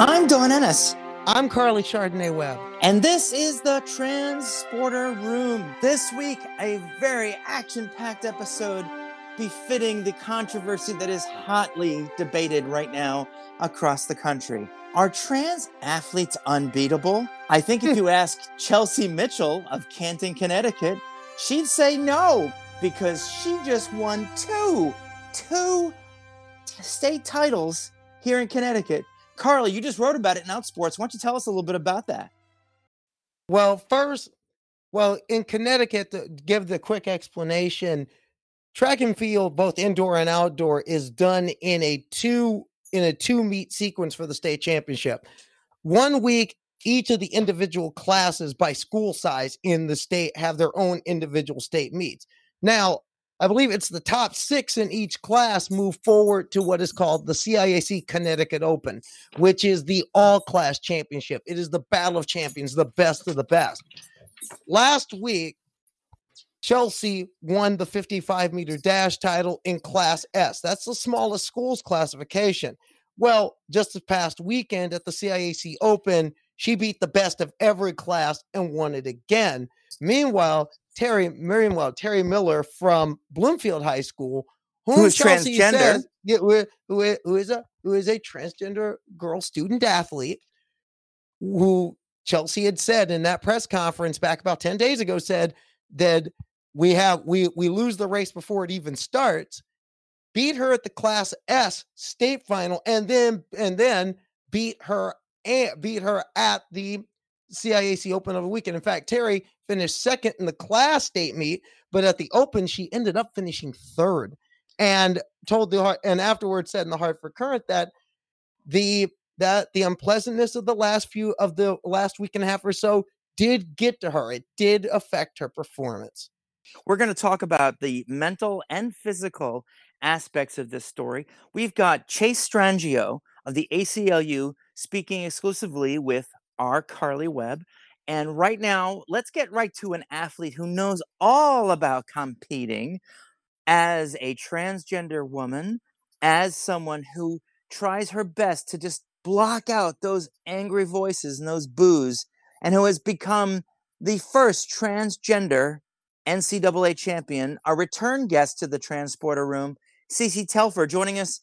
I'm Dawn Ennis. I'm Carly Chardonnay Webb. And this is the Transporter Room. This week, a very action packed episode befitting the controversy that is hotly debated right now across the country. Are trans athletes unbeatable? I think if hmm. you ask Chelsea Mitchell of Canton, Connecticut, she'd say no because she just won two, two state titles here in Connecticut. Carly, you just wrote about it in Outsports. Why don't you tell us a little bit about that? Well, first, well, in Connecticut, to give the quick explanation, track and field, both indoor and outdoor, is done in a two in a two meet sequence for the state championship. One week, each of the individual classes by school size in the state have their own individual state meets. Now, I believe it's the top six in each class move forward to what is called the CIAC Connecticut Open, which is the all class championship. It is the battle of champions, the best of the best. Last week, Chelsea won the 55 meter dash title in Class S. That's the smallest schools classification. Well, just this past weekend at the CIAC Open, she beat the best of every class and won it again. Meanwhile, Terry, meanwhile, Terry Miller from Bloomfield High School, who is Chelsea transgender, says, yeah, who, who, who is a who is a transgender girl student athlete, who Chelsea had said in that press conference back about 10 days ago said that we have we we lose the race before it even starts beat her at the class s state final and then and then beat her and beat her at the ciac open of the weekend. In fact terry finished second in the class state meet but at the open she ended up finishing third and told the and afterwards said in the Hartford Courant that the that the unpleasantness of the last few of the last week and a half or so did get to her it did affect her performance we're going to talk about the mental and physical aspects of this story. We've got Chase Strangio of the ACLU speaking exclusively with our Carly Webb. And right now, let's get right to an athlete who knows all about competing as a transgender woman, as someone who tries her best to just block out those angry voices and those boos, and who has become the first transgender NCAA champion, our return guest to the transporter room, Cece Telfer, joining us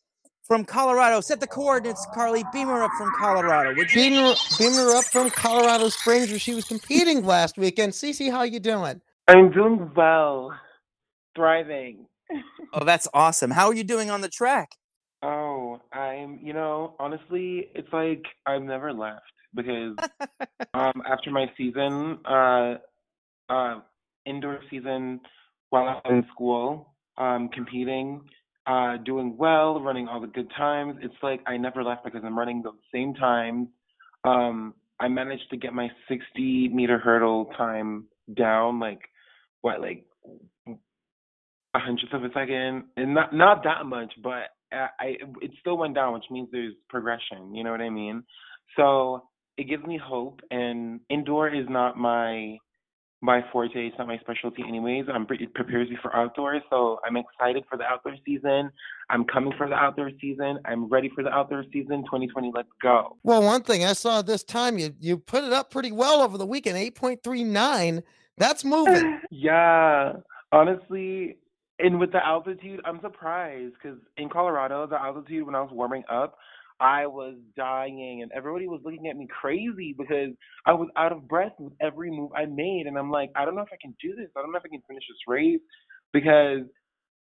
from Colorado. Set the coordinates, Carly. Beam her up from Colorado. Would you? Beam her, beam her up from Colorado Springs, where she was competing last weekend. Cece, how you doing? I'm doing well, thriving. oh, that's awesome. How are you doing on the track? Oh, I'm. You know, honestly, it's like I've never left because um, after my season, uh, uh, indoor season while I was in school, um, competing, uh, doing well, running all the good times. It's like I never left because I'm running the same times. Um, I managed to get my 60 meter hurdle time down, like what, like a hundredth of a second, and not not that much, but I, I it still went down, which means there's progression. You know what I mean? So it gives me hope. And indoor is not my my forte. It's not my specialty, anyways. I'm it prepares me for outdoors, so I'm excited for the outdoor season. I'm coming for the outdoor season. I'm ready for the outdoor season. 2020, let's go. Well, one thing I saw this time, you you put it up pretty well over the weekend. 8.39. That's moving. yeah, honestly. And with the altitude, I'm surprised because in Colorado, the altitude when I was warming up, I was dying and everybody was looking at me crazy because I was out of breath with every move I made. And I'm like, I don't know if I can do this. I don't know if I can finish this race because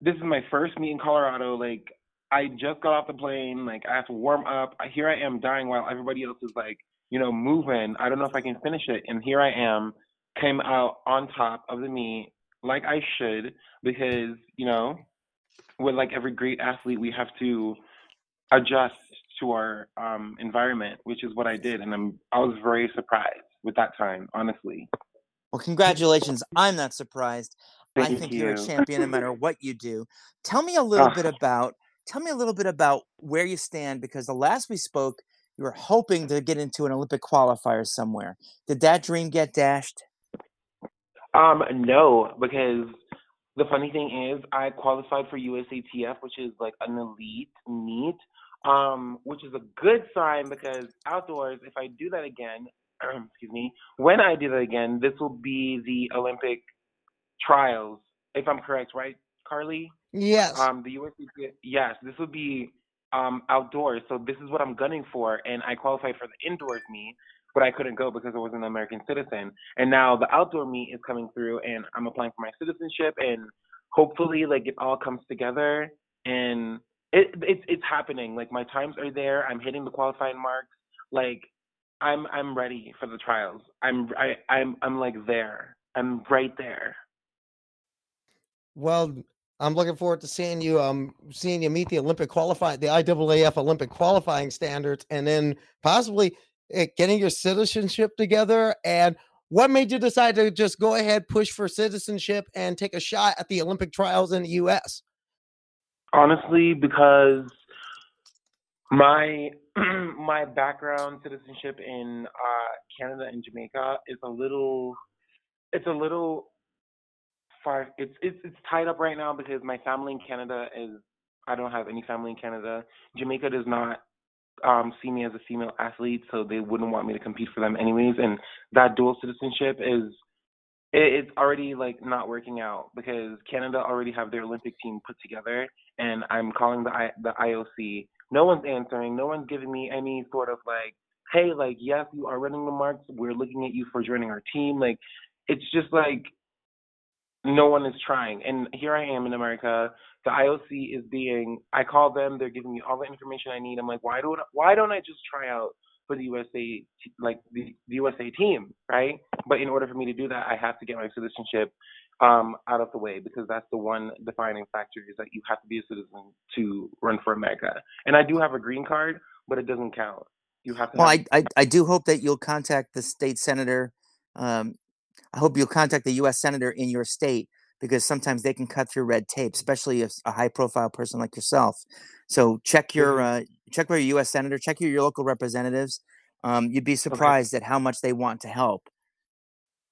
this is my first meet in Colorado. Like, I just got off the plane. Like, I have to warm up. Here I am dying while everybody else is like, you know, moving. I don't know if I can finish it. And here I am, came out on top of the meet like I should because, you know, with like every great athlete, we have to adjust to our um, environment, which is what I did, and I'm I was very surprised with that time, honestly. Well, congratulations! I'm not surprised. Thank I think you. are a champion no matter what you do. Tell me a little bit about tell me a little bit about where you stand because the last we spoke, you were hoping to get into an Olympic qualifier somewhere. Did that dream get dashed? Um, no, because the funny thing is, I qualified for USATF, which is like an elite meet um, which is a good sign because outdoors, if I do that again, excuse me, when I do that again, this will be the Olympic trials, if I'm correct, right, Carly? Yes. Um, the USC, yes, this would be um, outdoors. So this is what I'm gunning for, and I qualified for the indoors meet, but I couldn't go because I wasn't an American citizen. And now the outdoor meet is coming through, and I'm applying for my citizenship, and hopefully, like it all comes together, and it, it's it's happening. Like my times are there. I'm hitting the qualifying marks. Like I'm I'm ready for the trials. I'm I I'm I'm like there. I'm right there. Well, I'm looking forward to seeing you um seeing you meet the Olympic qualify the IAAF Olympic qualifying standards and then possibly eh, getting your citizenship together and what made you decide to just go ahead push for citizenship and take a shot at the Olympic trials in the US? Honestly, because my my background citizenship in uh, Canada and Jamaica is a little it's a little far it's it's it's tied up right now because my family in Canada is I don't have any family in Canada. Jamaica does not um see me as a female athlete, so they wouldn't want me to compete for them anyways and that dual citizenship is it, it's already like not working out because Canada already have their Olympic team put together and I'm calling the I, the IOC. No one's answering. No one's giving me any sort of like, hey, like yes, you are running the marks. We're looking at you for joining our team. Like, it's just like no one is trying. And here I am in America. The IOC is being. I call them. They're giving me all the information I need. I'm like, why don't why don't I just try out for the USA like the, the USA team, right? But in order for me to do that, I have to get my citizenship um, out of the way because that's the one defining factor is that you have to be a citizen to run for America. And I do have a green card, but it doesn't count. You have to. Well, have- I, I I do hope that you'll contact the state senator. Um, I hope you'll contact the U.S. senator in your state because sometimes they can cut through red tape, especially if a high-profile person like yourself. So check your uh, check with your U.S. senator, check your, your local representatives. Um, you'd be surprised at how much they want to help.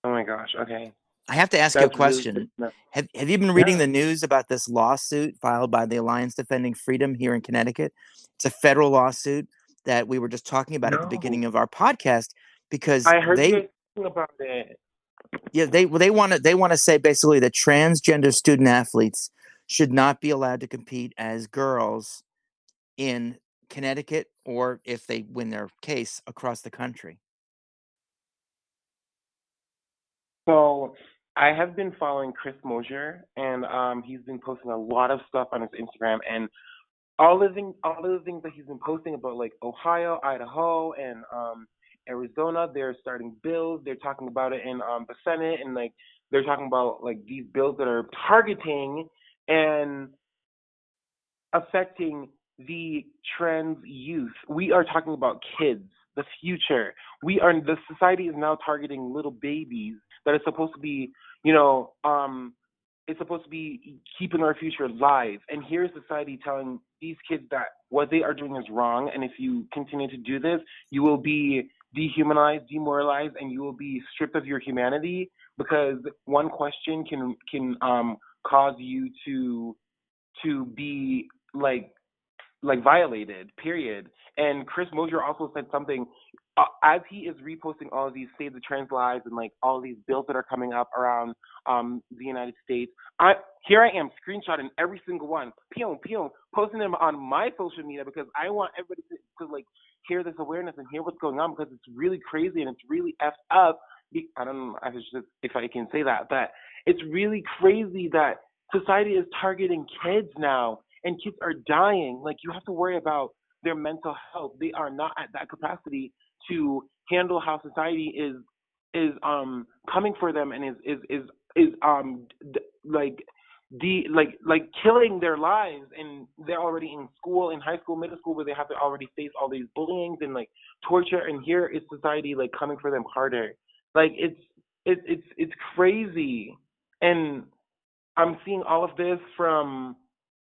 oh my gosh. Okay. I have to ask you a That's really question. to know. Have Have you been reading Yeah. the news about this lawsuit filed by the Alliance Defending Freedom here in Connecticut? It's a federal lawsuit that we were just talking about at the beginning of our podcast because I heard they you guys talking about it. yeah they well, they want to they want to say basically that transgender student athletes should not be allowed to compete as girls in Connecticut or if they win their case across the country. So I have been following Chris Mosier, and um, he's been posting a lot of stuff on his Instagram, and all of the things, all of the things that he's been posting about, like Ohio, Idaho, and um, Arizona, they're starting bills. They're talking about it in um, the Senate, and like they're talking about like these bills that are targeting and affecting the trans youth. We are talking about kids, the future. We are the society is now targeting little babies that is supposed to be, you know, um, it's supposed to be keeping our future alive. And here's society telling these kids that what they are doing is wrong, and if you continue to do this, you will be dehumanized, demoralized, and you will be stripped of your humanity because one question can can um cause you to to be like like violated period. And chris mosier also said something uh, as he is reposting all of these save the trans lives and like all these bills that are coming up around um the united states i here i am screenshotting every single one pew pew posting them on my social media because i want everybody to, to like hear this awareness and hear what's going on because it's really crazy and it's really effed up. I don't know if i can say that but it's really crazy that society is targeting kids now and kids are dying. Like you have to worry about their mental health. They are not at that capacity to handle how society is is um coming for them and is is is is um d- like the like like killing their lives. And they're already in school in high school middle school where they have to already face all these bullying and like torture. And here is society like coming for them harder. Like it's it's it's it's crazy. And i'm seeing all of this from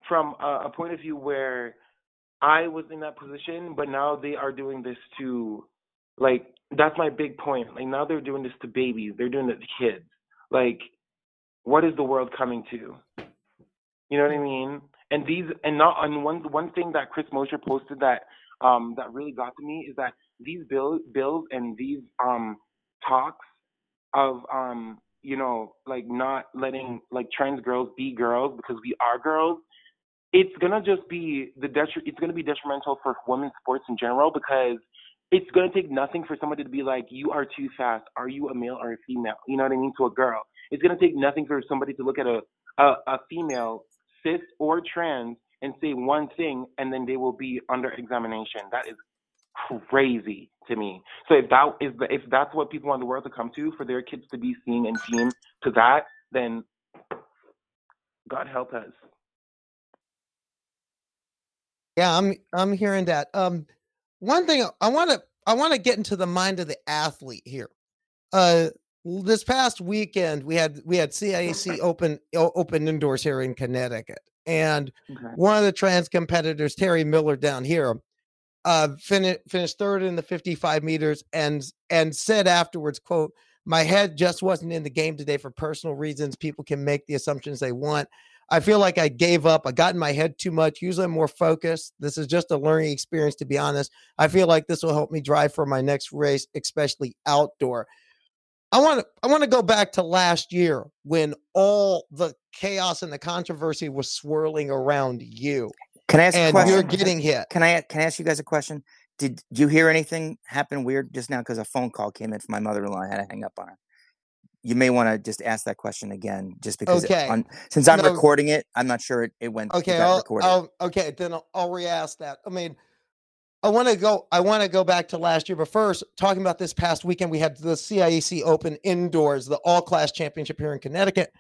from a, a point of view where i was in that position but now they are doing this to like that's my big point. Like now they're doing this to babies. They're doing it to kids. Like what is the world coming to? You know what i mean? And these and not and one one thing that Chris Mosier posted that um that really got to me is that these bill, bills and these um talks of um you know like not letting like trans girls be girls because we are girls it's gonna just be the detri- it's gonna be detrimental for women's sports in general because it's gonna take nothing for somebody to be like, you are too fast. Are you a male or a female? You know what I mean? To a girl, it's gonna take nothing for somebody to look at a a, a female, cis or trans, and say one thing, and then they will be under examination. That is crazy to me. So if that is the, if that's what people want the world to come to for their kids to be seen and deemed to that, then God help us. Yeah, I'm I'm hearing that. Um, one thing I want to I want to get into the mind of the athlete here. Uh, this past weekend we had we had CIAC open open indoors here in Connecticut, and Okay. one of the trans competitors, Terry Miller, down here, uh, finished finished third in the 55 meters, and and said afterwards, "quote My head just wasn't in the game today for personal reasons. People can make the assumptions they want." I feel like I gave up. I got in my head too much. Usually I'm more focused. This is just a learning experience, to be honest. I feel like this will help me drive for my next race, especially outdoor. I want to I want to go back to last year when all the chaos and the controversy was swirling around you Can I ask a and question? you're getting hit. Can I can I ask you guys a question? Did you hear anything happen weird just now? Because a phone call came in from my mother-in-law. I had to hang up on her. You may want to just ask that question again, just because it- on, since I'm No. recording it, I'm not sure it, it went. Okay, I'll, recorded. I'll okay, then I'll, I'll re-ask that. I mean, I want to go. I want to go back to last year, but first, talking about this past weekend, we had the CIAC Open indoors, the All Class Championship here in Connecticut,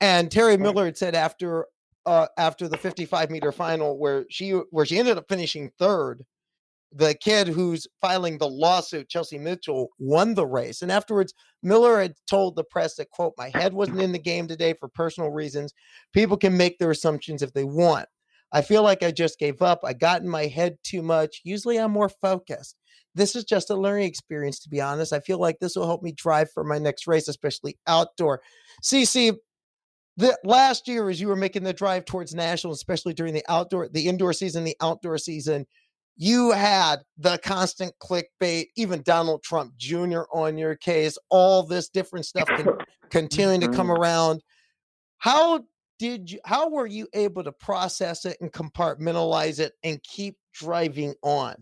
and Terry Miller had said after uh, after the 55 meter final, where she where she ended up finishing third, the kid who's filing the lawsuit, Chelsea Mitchell, won the race, and afterwards, Miller had told the press that quote, "My head wasn't in the game today for personal reasons. People can make their assumptions if they want." I feel like I just gave up. I got in my head too much. Usually I'm more focused. This is just a learning experience, to be honest. I feel like this will help me drive for my next race, especially outdoor. Cece, the last year as you were making the drive towards national, especially during the outdoor, the indoor season, the outdoor season, you had the constant clickbait, even Donald Trump Jr. on your case, all this different stuff con- continuing to come Mhm. around. How did you how were you able to process it and compartmentalize it and keep driving on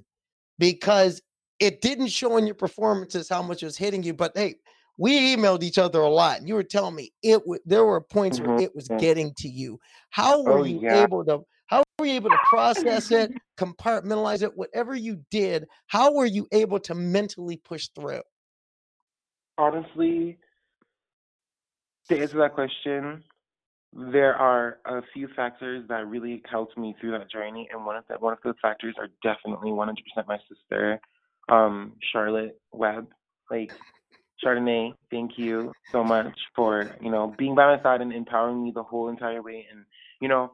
because it didn't show in your performances how much it was hitting you but hey we emailed each other a lot and you were telling me it w- there were points where Mhm. it was getting to you how were Oh, you yeah. able to how were you able to process it compartmentalize it whatever you did how were you able to mentally push through Honestly, to answer that question, there are a few factors that really helped me through that journey, and one of the, one of those factors are definitely 100% my sister, um, Charlotte Webb. Like Chardonnay, thank you so much for you know being by my side and empowering me the whole entire way, and you know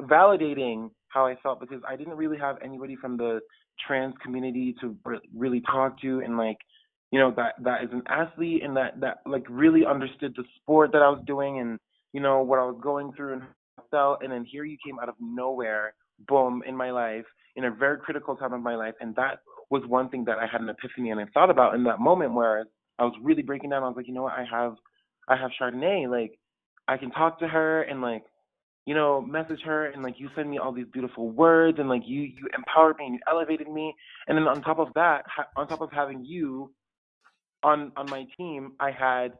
validating how I felt because I didn't really have anybody from the trans community to really talk to, and like you know that that is an athlete and that that like really understood the sport that I was doing and you know what I was going through and felt. And then here you came out of nowhere boom in my life in a very critical time of my life. And that was one thing that I had an epiphany and I thought about in that moment where I was really breaking down. I was like you know what? I have I have Chardonnay. Like I can talk to her and like you know message her and like you send me all these beautiful words and like you you empowered me and you elevated me and then on top of that ha- on top of having you on on my team, I had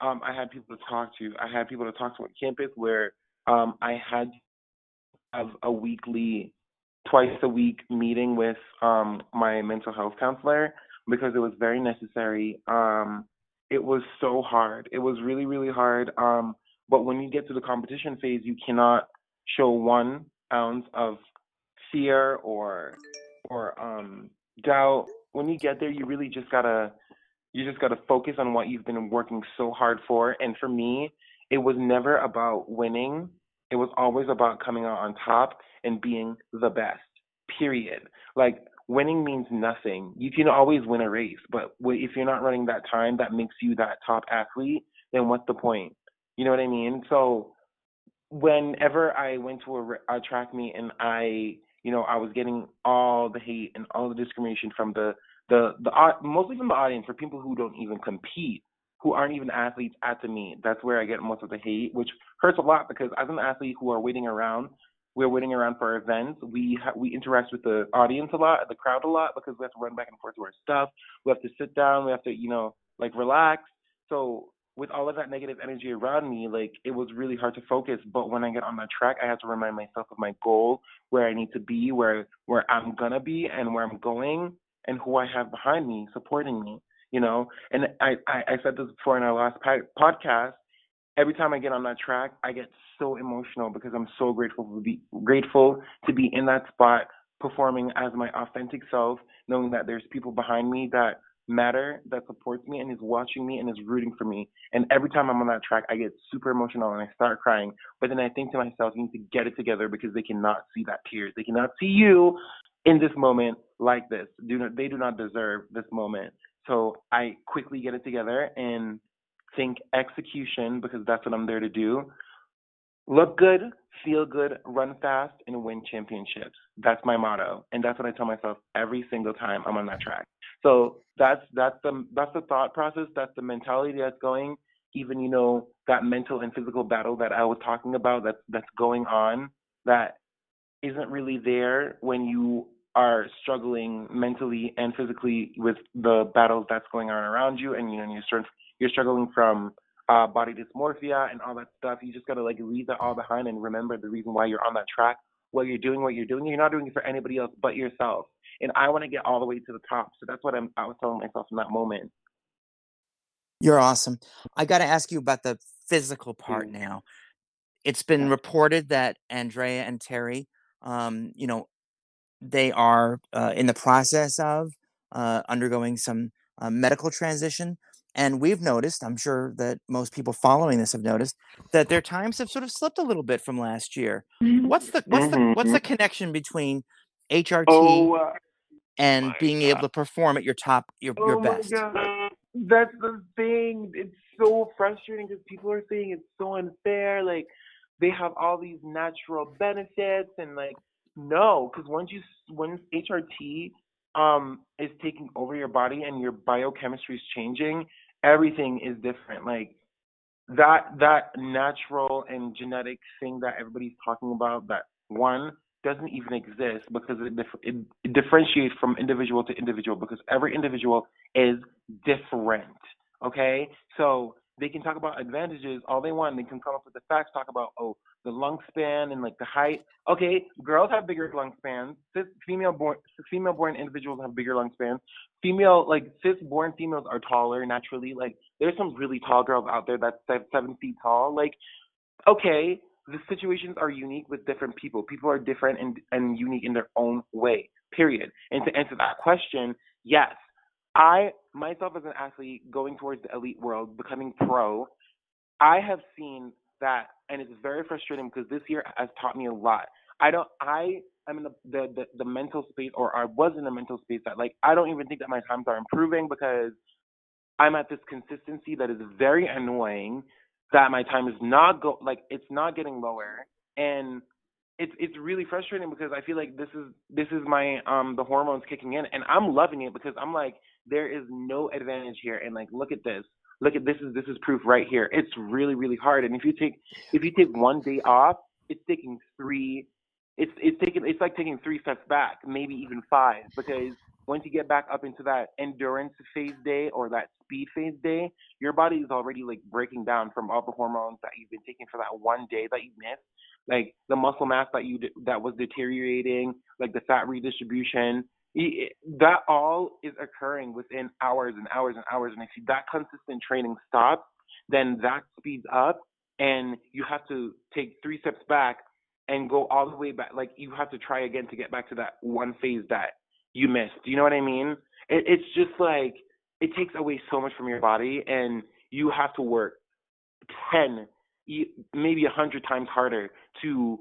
um I had people to talk to. I had people to talk to on campus where um I had have a weekly twice a week meeting with um my mental health counselor because it was very necessary. Um it was so hard. It was really really hard. Um but when you get to the competition phase, you cannot show one ounce of fear or or um doubt. When you get there, you really just gotta you just got to focus on what you've been working so hard for. And for me, it was never about winning. It was always about coming out on top and being the best, period. Like, winning means nothing. You can always win a race, but if you're not running that time that makes you that top athlete, then what's the point? You know what I mean? So, whenever I went to a, a track meet and I, you know, I was getting all the hate and all the discrimination from the the the mostly from the audience for people who don't even compete, who aren't even athletes at the meet. That's where I get most of the hate, which hurts a lot because as an athlete who are waiting around, we're waiting around for events. We ha- we interact with the audience a lot, the crowd a lot because we have to run back and forth to our stuff. We have to sit down. We have to, you know, like relax. So with all of that negative energy around me, like it was really hard to focus. But when I get on that track, I have to remind myself of my goal, where I need to be, where where I'm gonna be, and where I'm going, and who I have behind me supporting me. You know, and I I, I said this before in our last podcast. Every time I get on that track, I get so emotional because I'm so grateful to be grateful to be in that spot performing as my authentic self, knowing that there's people behind me that matter that supports me and is watching me and is rooting for me. And every time I'm on that track, I get super emotional and I start crying. But then I think to myself, you need to get it together because they cannot see that tears. They cannot see you in this moment like this. Do not, they do not deserve this moment. So I quickly get it together and think execution because that's what I'm there to do. Look good, feel good, run fast, and win championships. That's my motto, and that's what I tell myself every single time I'm on that track. So that's that's the that's the thought process. That's the mentality that's going. Even you know that mental and physical battle that I was talking about that's that's going on that isn't really there when you are struggling mentally and physically with the battles that's going on around you, and you know you're you're struggling from uh, body dysmorphia and all that stuff. You just gotta like leave that all behind and remember the reason why you're on that track. What you're doing, what you're doing, you're not doing it for anybody else but yourself and I want to get all the way to the top. So that's what I'm, I was telling myself in that moment. You're awesome. I got to ask you about the physical part mm. now. It's been yeah. reported that Andraya and Terry, um, you know, they are uh, in the process of uh, undergoing some uh, medical transition. And we've noticed, I'm sure that most people following this have noticed, that their times have sort of slipped a little bit from last year. What's the what's mm-hmm. the what's the connection between HRT oh, uh, and being God. able to perform at your top, your oh your best. That's the thing. It's so frustrating because people are saying it's so unfair. Like they have all these natural benefits, and like no, because once you once HRT um is taking over your body and your biochemistry is changing, everything is different. Like that that natural and genetic thing that everybody's talking about that one doesn't even exist because it, dif- it, it differentiates from individual to individual because every individual is different. Okay, so they can talk about advantages all they want. They can come up with the facts, talk about oh the lung span and like the height. Okay, girls have bigger lung spans. Cis female born female born individuals have bigger lung spans. Female like cis born females are taller naturally. Like there's some really tall girls out there that's seven feet tall. Like okay, the situations are unique with different people. People are different and, and unique in their own way, period. And to answer that question, yes, I myself as an athlete going towards the elite world, becoming pro, I have seen that, and it's very frustrating because this year has taught me a lot. I don't, I am in the, the, the, the mental space, or I was in a mental space that, like, I don't even think that my times are improving because I'm at this consistency that is very annoying that my time is not go like it's not getting lower and it's it's really frustrating because I feel like this is this is my um the hormones kicking in and I'm loving it because I'm like there is no advantage here. And like look at this. Look at this is this is proof right here. It's really really hard. And if you take if you take one day off it's taking three it's it's taking it's like taking three steps back maybe even five because once you get back up into that endurance phase day or that speed phase day, your body is already like breaking down from all the hormones that you've been taking for that one day that you missed, like the muscle mass that you that was deteriorating, like the fat redistribution. That all is occurring within hours and hours and hours. And if that consistent training stops, then that speeds up, and you have to take three steps back and go all the way back. Like you have to try again to get back to that one phase that you missed. Do you know what I mean? It, it's just like it takes away so much from your body, and you have to work ten, maybe a hundred times harder to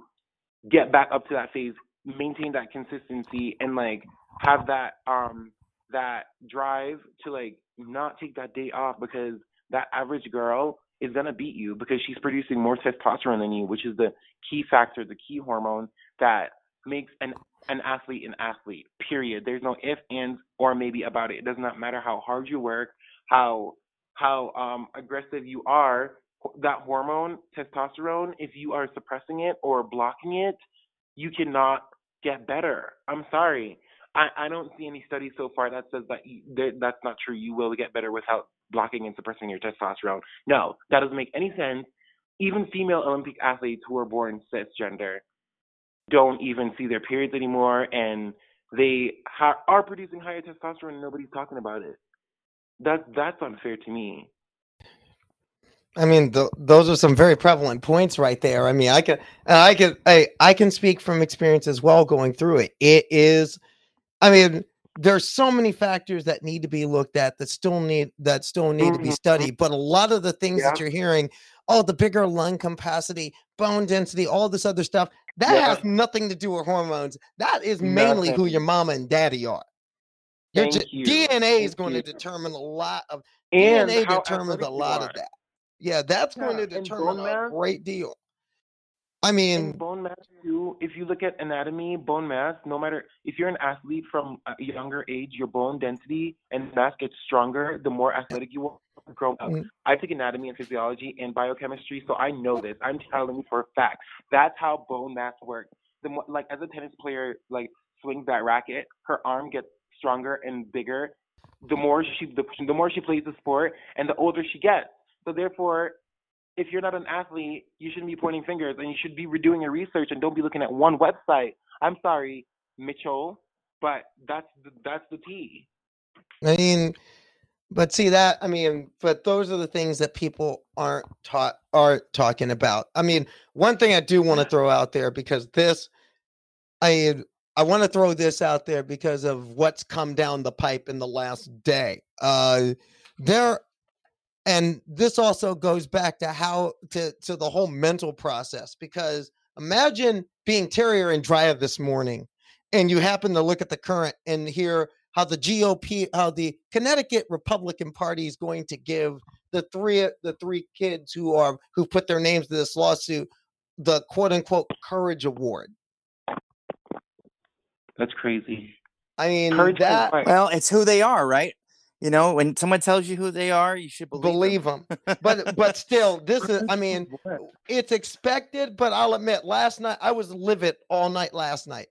get back up to that phase, maintain that consistency, and like have that um that drive to like not take that day off because that average girl is gonna beat you because she's producing more testosterone than you, which is the key factor, the key hormone that makes an an athlete an athlete. Period. There's no if, ands, or maybe about it. It does not matter how hard you work, how how um, aggressive you are. That hormone, testosterone, if you are suppressing it or blocking it, you cannot get better. I'm sorry. I, I don't see any studies so far that says that you, that that's not true. You will get better without blocking and suppressing your testosterone. No, that doesn't make any sense. Even female Olympic athletes who are born cisgender don't even see their periods anymore, and they ha- are producing higher testosterone, and nobody's talking about it. That that's unfair to me. I mean, th- those are some very prevalent points right there. I mean, I can, I can, I, I can speak from experience as well going through it. It is, I mean, there's so many factors that need to be looked at that still need that still need to be Mhm. studied. But a lot of the things that you're hearing, oh, the bigger lung capacity, bone density, all this other stuff, that Yeah. has nothing to do with hormones. That is mainly who your mama and daddy are. Your Thank you. DNA is going you. to determine a lot of And DNA determines a lot are. of that. Yeah, that's going to determine a great deal. I And mean, bone mass too. If you look at anatomy, bone mass, no matter if you're an athlete from a younger age, your bone density and mass gets stronger the more athletic you are growing up. Mm. I take anatomy and physiology and biochemistry, so I know this. I'm telling you for a fact. That's how bone mass works. The more, like as a tennis player, like swings that racket, her arm gets stronger and bigger. The more she the, the more she plays the sport, and the older she gets. So therefore, if you're not an athlete, you shouldn't be pointing fingers and you should be redoing your research and don't be looking at one website. I'm sorry, Mitchell, but that's the, that's the T. I mean, but see that I mean, but those are the things that people aren't taught aren't talking about. I mean, one thing I do want to throw out there because this, I I want to throw this out there because of what's come down the pipe in the last day. Uh, there, and this also goes back to how to to the whole mental process because imagine being Terrier and Drea this morning, and you happen to look at the Courant and hear how the GOP, how the Connecticut Republican Party is going to give the three the three kids who are who put their names to this lawsuit the quote unquote courage award. That's crazy. I mean Courage that? Well, it's who they are, right? You know, when someone tells you who they are, you should believe, believe them. But but still, this is I mean it's expected, but I'll admit, last night I was livid all night last night.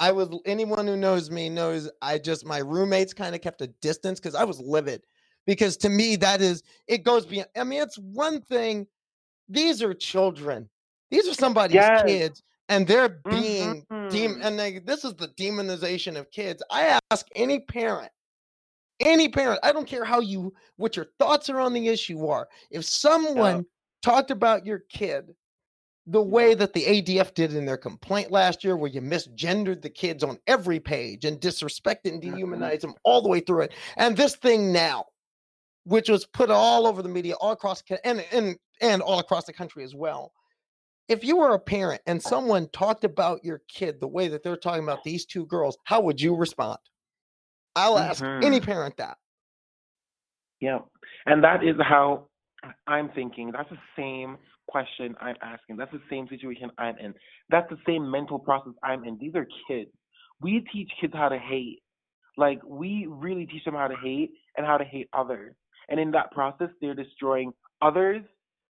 I was anyone who knows me knows I just my roommates kind of kept a distance because I was livid. Because to me, that is it goes beyond. I mean, it's one thing. These are children. These are somebody's Yes. kids, and they're being dem- Mhm. and they, this is the demonization of kids. I ask any parent, any parent, I don't care how you what your thoughts are on the issue are. If someone talked about your kid the way that the ADF did in their complaint last year, where you misgendered the kids on every page and disrespected and Mhm. dehumanized them all the way through it, and this thing now, which was put all over the media, all across and and and all across the country as well. If you were a parent and someone talked about your kid the way that they're talking about these two girls, how would you respond? I'll ask any Mhm. parent that. Yeah. And that is how I'm thinking. That's the same question I'm asking. That's the same situation I'm in. That's the same mental process I'm in. These are kids. We teach kids how to hate. Like, we really teach them how to hate and how to hate others. And in that process, they're destroying others,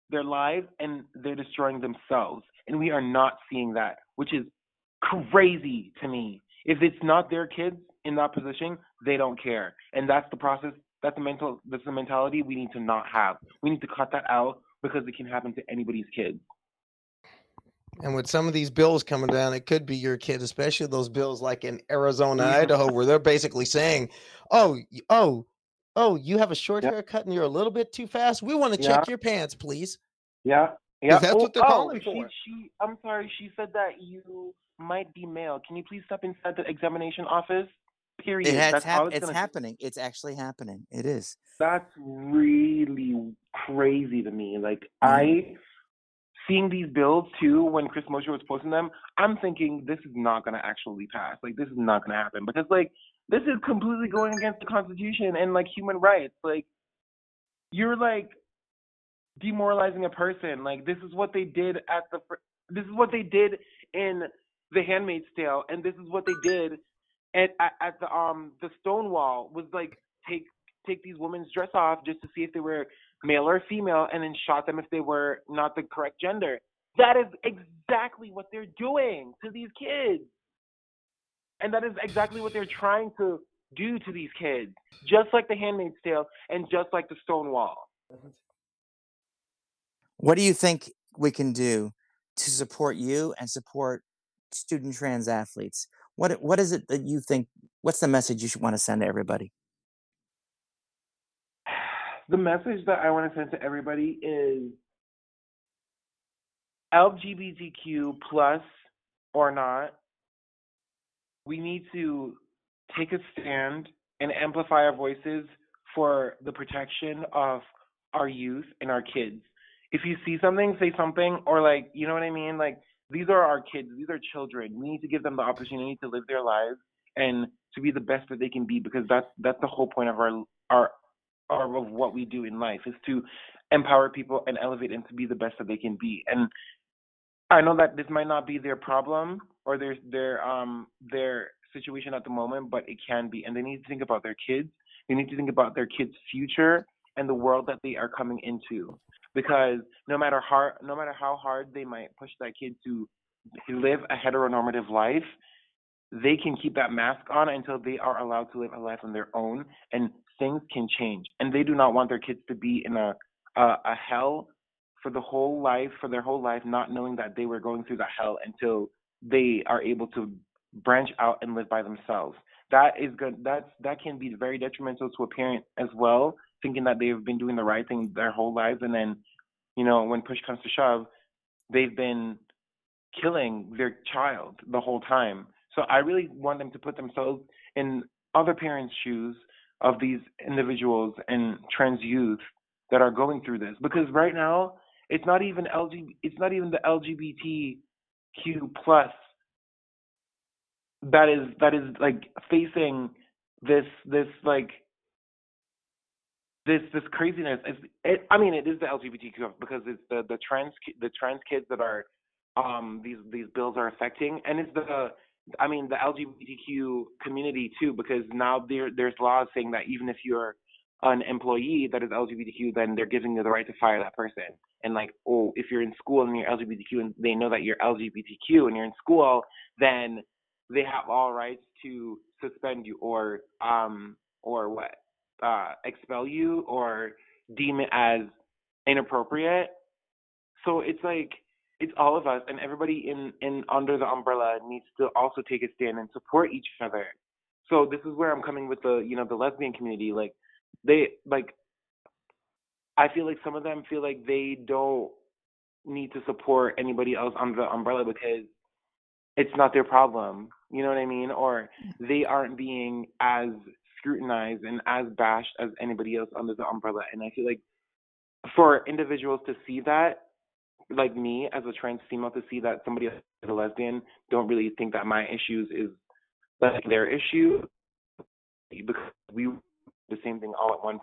their lives, and they're destroying themselves. And we are not seeing that, which is crazy to me. If it's not their kids in that position, they don't care. And that's the process that's the mental that's the mentality we need to not have. We need to cut that out because it can happen to anybody's kids. And with some of these bills coming down, it could be your kid, especially those bills like in Arizona, Mhm. Idaho, where they're basically saying, "Oh, oh, oh, you have a short Yep. haircut and you're a little bit too fast. We want to Yeah. check your pants, please." Yeah. Yeah. that's oh, what they're oh, calling she, for. She I'm sorry, she said that you might be male. Can you please step inside the examination office? Period. It has that's hap- it's, it's happening. It's actually happening. It is. that's really crazy to me. Like Mhm. I seeing these bills too when Chris Mosier was posting them, I'm thinking this is not gonna actually pass. Like this is not gonna happen because like this is completely going against the Constitution and like human rights. Like you're like demoralizing a person. Like this is what they did at the this is what they did in The Handmaid's Tale, and this is what they did at at, the um the Stonewall was like take take these women's dress off just to see if they were male or female, and then shot them if they were not the correct gender. That is exactly what they're doing to these kids. And that is exactly what they're trying to do to these kids, just like The Handmaid's Tale and just like the Stonewall. What do you think we can do to support you and support student trans athletes? What what is it that you think? What's the message you should want to send to everybody? The message that I want to send to everybody is LGBTQ plus or not, we need to take a stand and amplify our voices for the protection of our youth and our kids. If you see something, say something, or like, you know what I mean? Like, these are our kids, these are children. We need to give them the opportunity to live their lives and to be the best that they can be because that's that's the whole point of our our, our of what we do in life is to empower people and elevate them to be the best that they can be. And I know that this might not be their problem or their their um their situation at the moment, but it can be. And they need to think about their kids. They need to think about their kids' future and the world that they are coming into. Because no matter how no matter how hard they might push that kid to live a heteronormative life, they can keep that mask on until they are allowed to live a life on their own and things can change. And they do not want their kids to be in a a, a hell for the whole life, for their whole life, not knowing that they were going through that hell until they are able to branch out and live by themselves. That is good. That's that can be very detrimental to a parent as well, thinking that they've been doing the right thing their whole lives, and then, you know, when push comes to shove, they've been killing their child the whole time. So I really want them to put themselves in other parents' shoes of these individuals and trans youth that are going through this because right now it's not even LG it's not even the LGBTQ plus that is that is like facing this this like this this craziness. It, I mean, it is the LGBTQ because it's the the trans the trans kids that are um these these bills are affecting, and it's the I mean the LGBTQ community too because now there there's laws saying that even if you're an employee that is LGBTQ, then they're giving you the right to fire that person. And like, oh, if you're in school and you're LGBTQ and they know that you're LGBTQ and you're in school, then they have all rights to suspend you or um or what uh expel you or deem it as inappropriate. So it's like it's all of us and everybody in in under the umbrella needs to also take a stand and support each other. So this is where I'm coming with the you know the lesbian community like they like I feel like some of them feel like they don't need to support anybody else under the umbrella because it's not their problem. You know what I mean? Or they aren't being as scrutinized and as bashed as anybody else under the umbrella. And I feel like for individuals to see that, like me as a trans female, to see that somebody else is a lesbian, don't really think that my issues is like their issue because we the same thing all at once.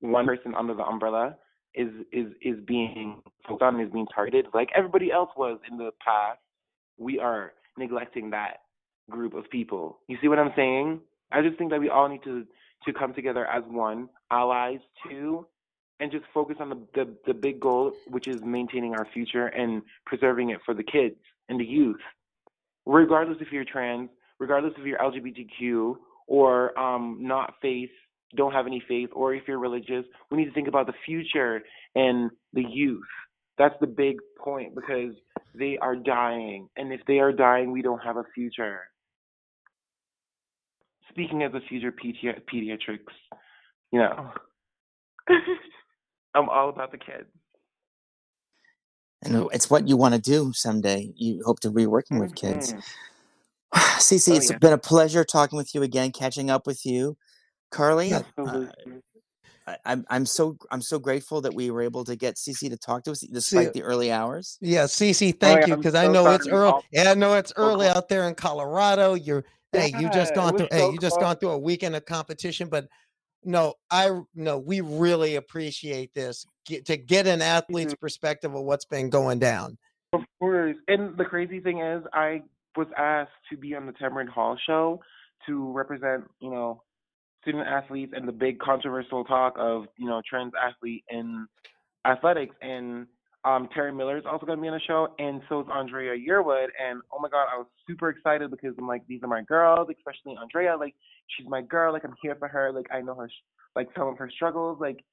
One person under the umbrella is is is being focused on is being targeted like everybody else was in the past. We are neglecting that group of people. You see what I'm saying? I just think that we all need to to come together as one, allies too, and just focus on the, the, the big goal, which is maintaining our future and preserving it for the kids and the youth. Regardless if you're trans, regardless if you're LGBTQ or um, not faith, don't have any faith, or if you're religious, we need to think about the future and the youth. That's the big point because they are dying. And if they are dying, we don't have a future. Speaking as a future pedi- pediatrics, you know, I'm all about the kids. And it's what you want to do someday. You hope to be working with kids. Mhm. Cece, Oh, it's yeah. been a pleasure talking with you again, catching up with you. Carly, uh. I, I'm I'm so I'm so grateful that we were able to get Cece to talk to us despite the early hours. Yeah, Cece, Oh, thank yeah, you I'm because I know sorry it's early. Yeah, I know it's early out there in Colorado. You're hey, you just gone was through hey, so you just gone through a weekend of competition, but no, I no, we really appreciate this. get, to get an athlete's Mhm. perspective of what's been going down. Of course. And the crazy thing is, I was asked to be on the Tamron Hall show to represent, you know, student athletes and the big controversial talk of, you know, trans athlete in athletics. And um, Terry Miller is also going to be on the show, and so is Andraya Yearwood. And oh my God, I was super excited because I'm like, these are my girls, especially Andraya. Like, she's my girl. Like, I'm here for her. Like, I know her, like, some of her struggles. Like,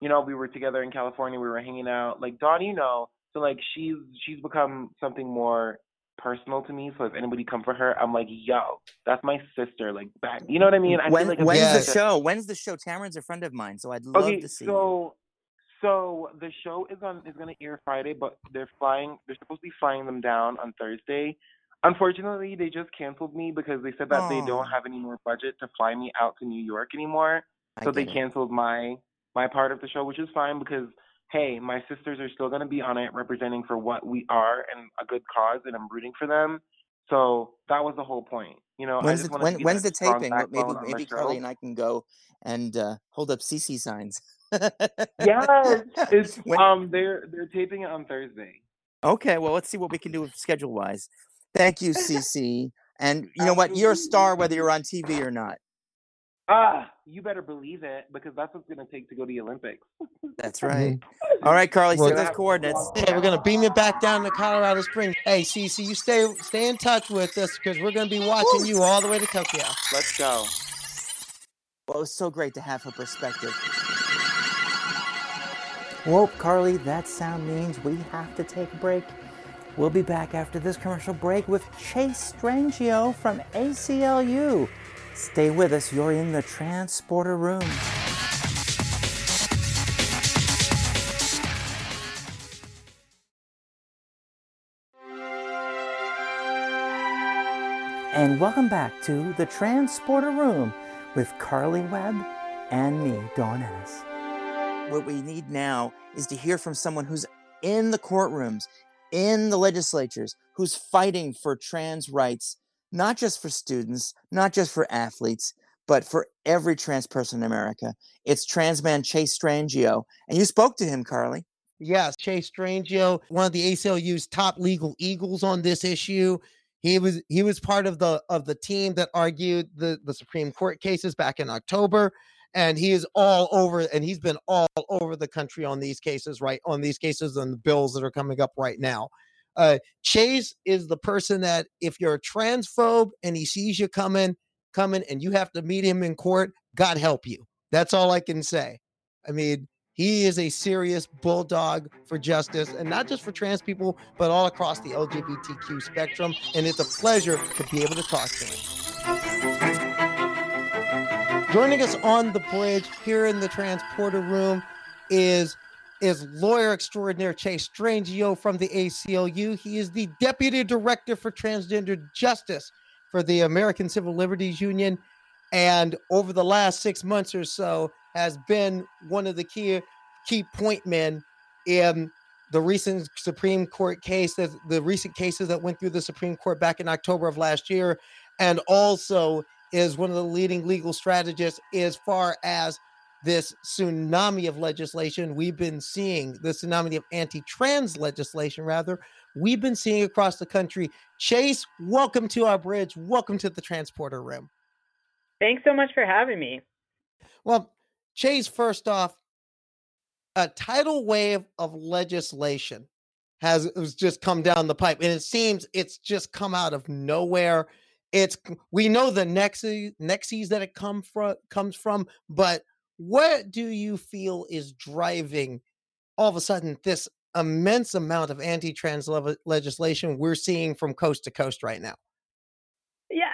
you know, we were together in California. We were hanging out. Like, Dawn, you know, so like she's she's become something more personal to me. So if anybody come for her, I'm like, yo, that's my sister. Like back, you know what I mean? I when, like when's Yes. the show? When's the show? Tamron's a friend of mine, so I'd love Okay, to see. so so the show is on is gonna air Friday, but they're flying. They're supposed to be flying them down on Thursday. Unfortunately, they just canceled me because they said that they don't have any more budget to fly me out to New York anymore. So they it. canceled my my part of the show, which is fine because hey, my sisters are still gonna be on it, representing for what we are and a good cause, and I'm rooting for them. So that was the whole point, you know. I When's when, when's the taping? Maybe maybe. Carly and I can go and uh, hold up Cece signs. Yes, it's When- um they're they're taping it on Thursday. Okay, well, let's see what we can do schedule wise. Thank you, Cece. And you know what? You're a star whether you're on TV or not. Ah, you better believe it because that's what's gonna take to go to the Olympics. That's right. All right, Carly, Well, set those coordinates. Hey, we're gonna beam you back down to Colorado Springs. Hey, Cece, you stay stay in touch with us because we're gonna be watching you all the way to Tokyo. Let's go. Well, it was so great to have her perspective. Well, Carly, that sound means we have to take a break. We'll be back after this commercial break with Chase Strangio from ACLU. Stay with us, you're in the transporter room. And welcome back to the Transporter Room with Carly Webb and me, Dawn Ennis. What we need now is to hear from someone who's in the courtrooms, in the legislatures, who's fighting for trans rights, not just for students, not just for athletes, but for every trans person in America. It's trans man Chase Strangio. And you spoke to him, Carly. Yes, Chase Strangio, one of the ACLU's top legal eagles on this issue. He was he was part of the of the team that argued the the Supreme Court cases back in October, and he is all over and he's been all over the country on these cases, right? On these cases and the bills that are coming up right now. Uh, Chase is the person that if you're a transphobe and he sees you coming, coming, and you have to meet him in court, God help you. That's all I can say. I mean, he is a serious bulldog for justice, and not just for trans people, but all across the LGBTQ spectrum. And it's a pleasure to be able to talk to him. Joining us on the bridge here in the transporter room is is lawyer extraordinaire Chase Strangio from the ACLU. He is the deputy director for transgender justice for the American Civil Liberties Union, and over the last six months or so has been one of the key key point men in the recent Supreme Court case that the recent cases that went through the Supreme Court back in October of last year, and also is one of the leading legal strategists as far as this tsunami of legislation we've been seeing, the tsunami of anti-trans legislation, rather, we've been seeing across the country. Chase, welcome to our bridge. Welcome to the transporter room. Thanks so much for having me. Well, Chase, first off, a tidal wave of legislation has, has just come down the pipe, and it seems it's just come out of nowhere. It's we know the nexus nexes that it come from comes from, but what do you feel is driving all of a sudden this immense amount of anti-trans lev- legislation we're seeing from coast to coast right now?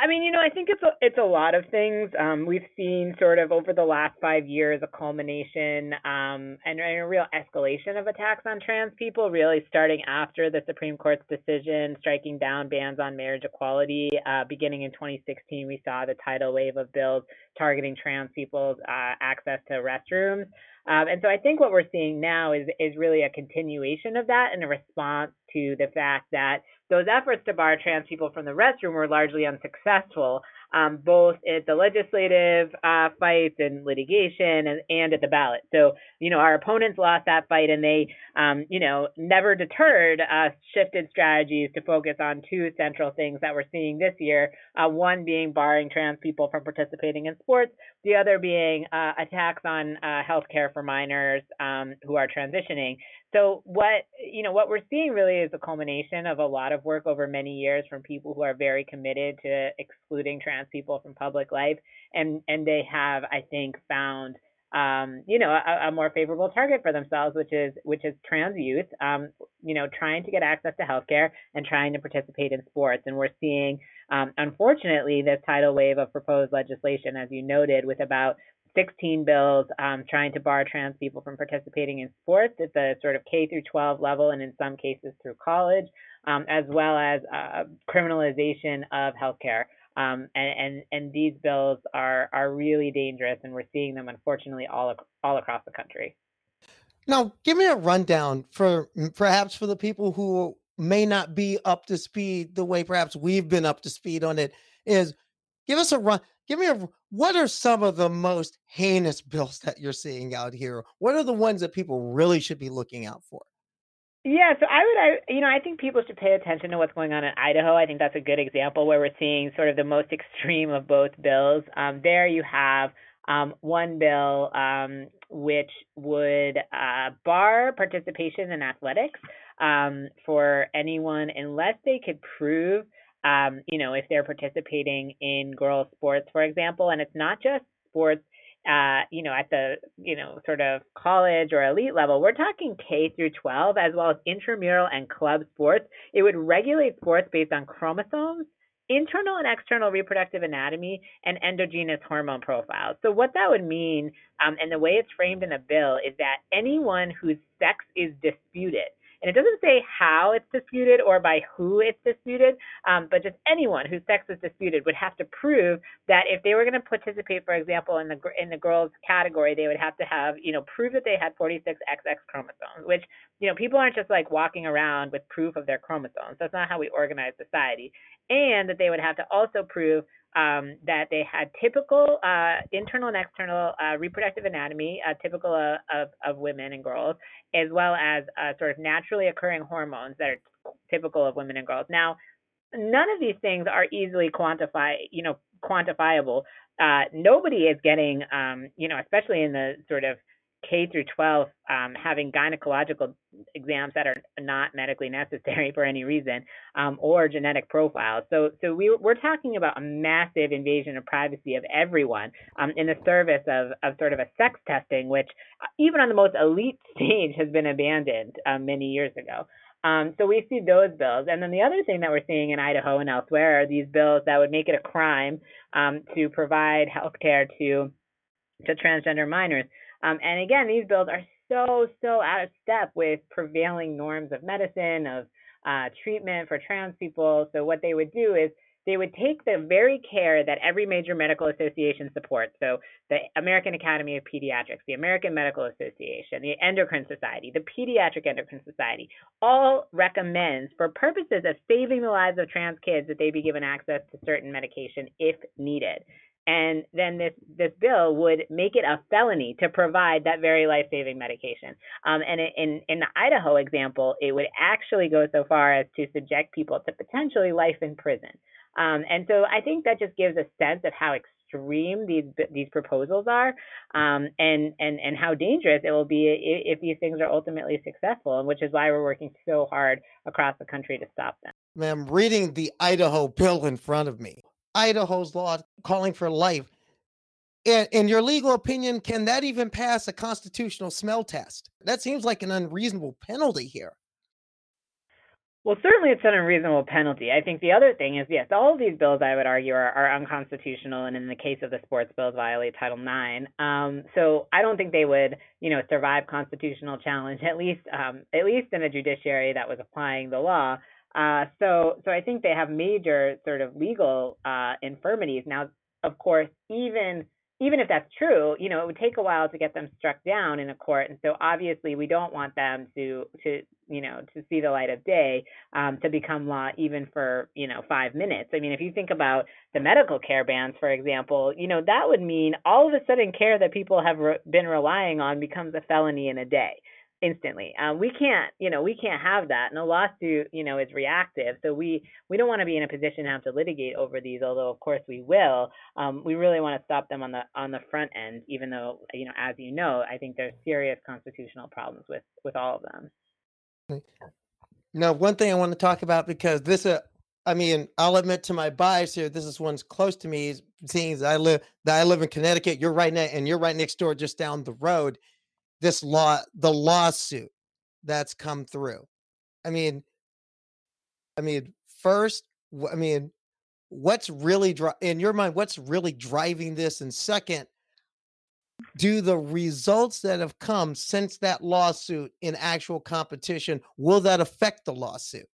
I mean, you know, I think it's a, it's a lot of things. Um, we've seen sort of over the last five years a culmination um, and, and a real escalation of attacks on trans people, really starting after the Supreme Court's decision striking down bans on marriage equality. Uh, beginning in 2016, we saw the tidal wave of bills targeting trans people's uh, access to restrooms. Um, and so I think what we're seeing now is is really a continuation of that and a response to the fact that those efforts to bar trans people from the restroom were largely unsuccessful. um, both at the legislative uh, fights and litigation and, and at the ballot. So, you know, our opponents lost that fight and they, um, you know, never deterred us, shifted strategies to focus on two central things that we're seeing this year. Uh, one being barring trans people from participating in sports, the other being uh, attacks on uh, healthcare for minors um, who are transitioning. So what you know what we're seeing really is a culmination of a lot of work over many years from people who are very committed to excluding trans people from public life, and and they have I think found um, you know a, a, more favorable target for themselves, which is which is trans youth, um, you know trying to get access to healthcare and trying to participate in sports, and we're seeing um, unfortunately this tidal wave of proposed legislation, as you noted, with about 16 bills um, trying to bar trans people from participating in sports at the sort of K through 12 level and in some cases through college, um, as well as uh, criminalization of healthcare. Um, and, and and these bills are are really dangerous, and we're seeing them unfortunately all all across the country. Now, give me a rundown for perhaps for the people who may not be up to speed the way perhaps we've been up to speed on it. Is give us a run give me a what are some of the most heinous bills that you're seeing out here? What are the ones that people really should be looking out for? Yeah, so I would, I, you know, I think people should pay attention to what's going on in Idaho. I think that's a good example where we're seeing sort of the most extreme of both bills. Um, there you have um, one bill um, which would uh, bar participation in athletics um, for anyone unless they could prove um, you know, if they're participating in girls' sports, for example, and it's not just sports, you know, at the, you know, sort of college or elite level, we're talking K through 12, as well as intramural and club sports. It would regulate sports based on chromosomes, internal and external reproductive anatomy, and endogenous hormone profiles. So, what that would mean, um, and the way it's framed in the bill, is that anyone whose sex is disputed, and it doesn't say how it's disputed or by who it's disputed, um, but just anyone whose sex is disputed would have to prove that if they were going to participate, for example, in the in the girls category, they would have to have you know prove that they had 46XX chromosomes, which you know people aren't just like walking around with proof of their chromosomes. That's not how we organize society, and that they would have to also prove um, that they had typical uh, internal and external uh, reproductive anatomy, uh, typical of, of, women and girls, as well as uh, sort of naturally occurring hormones that are typical of women and girls. Now, none of these things are easily quantify, you know, quantifiable. Uh, nobody is getting, um, you know, especially in the sort of K through 12 um, having gynecological exams that are not medically necessary for any reason, um, or genetic profiles. So, so we, we're talking about a massive invasion of privacy of everyone um, in the service of, of sort of a sex testing, which uh, even on the most elite stage has been abandoned uh, many years ago. Um, so we see those bills. And then the other thing that we're seeing in Idaho and elsewhere are these bills that would make it a crime um, to provide health care to to transgender minors. Um, and again, these bills are so, so out of step with prevailing norms of medicine, of uh, treatment for trans people. So, what they would do is they would take the very care that every major medical association supports. So, the American Academy of Pediatrics, the American Medical Association, the Endocrine Society, the Pediatric Endocrine Society, all recommends for purposes of saving the lives of trans kids that they be given access to certain medication if needed and then this this bill would make it a felony to provide that very life saving medication. Um, and in in the Idaho example, it would actually go so far as to subject people to potentially life in prison. Um, and so I think that just gives a sense of how extreme these these proposals are, um, and and and how dangerous it will be if, these things are ultimately successful. And which is why we're working so hard across the country to stop them. I'm reading the Idaho bill in front of me. Idaho's law calling for life. In, in your legal opinion, can that even pass a constitutional smell test? That seems like an unreasonable penalty here. Well, certainly it's an unreasonable penalty. I think the other thing is, yes, all of these bills, I would argue, are, are unconstitutional, and in the case of the sports bills, violate Title IX. Um, so I don't think they would, you know, survive constitutional challenge. At least, um, at least in a judiciary that was applying the law. Uh, so, so I think they have major sort of legal uh, infirmities. Now, of course, even even if that's true, you know, it would take a while to get them struck down in a court, and so obviously we don't want them to to you know to see the light of day um, to become law even for you know five minutes. I mean, if you think about the medical care bans, for example, you know that would mean all of a sudden care that people have re- been relying on becomes a felony in a day instantly. Um, we can't, you know, we can't have that. And a lawsuit, you know, is reactive. So we we don't want to be in a position to have to litigate over these, although of course we will. Um, we really want to stop them on the on the front end, even though, you know, as you know, I think there's serious constitutional problems with with all of them. Now, one thing I want to talk about because this, uh, I mean, I'll admit to my bias here. This is one's close to me. Seeing as I live that I live in Connecticut, you're right next, and you're right next door, just down the road this law the lawsuit that's come through. I mean i mean first i mean what's really dri- in your mind what's really driving this? And second do the results that have come since that lawsuit in actual competition will that affect the lawsuit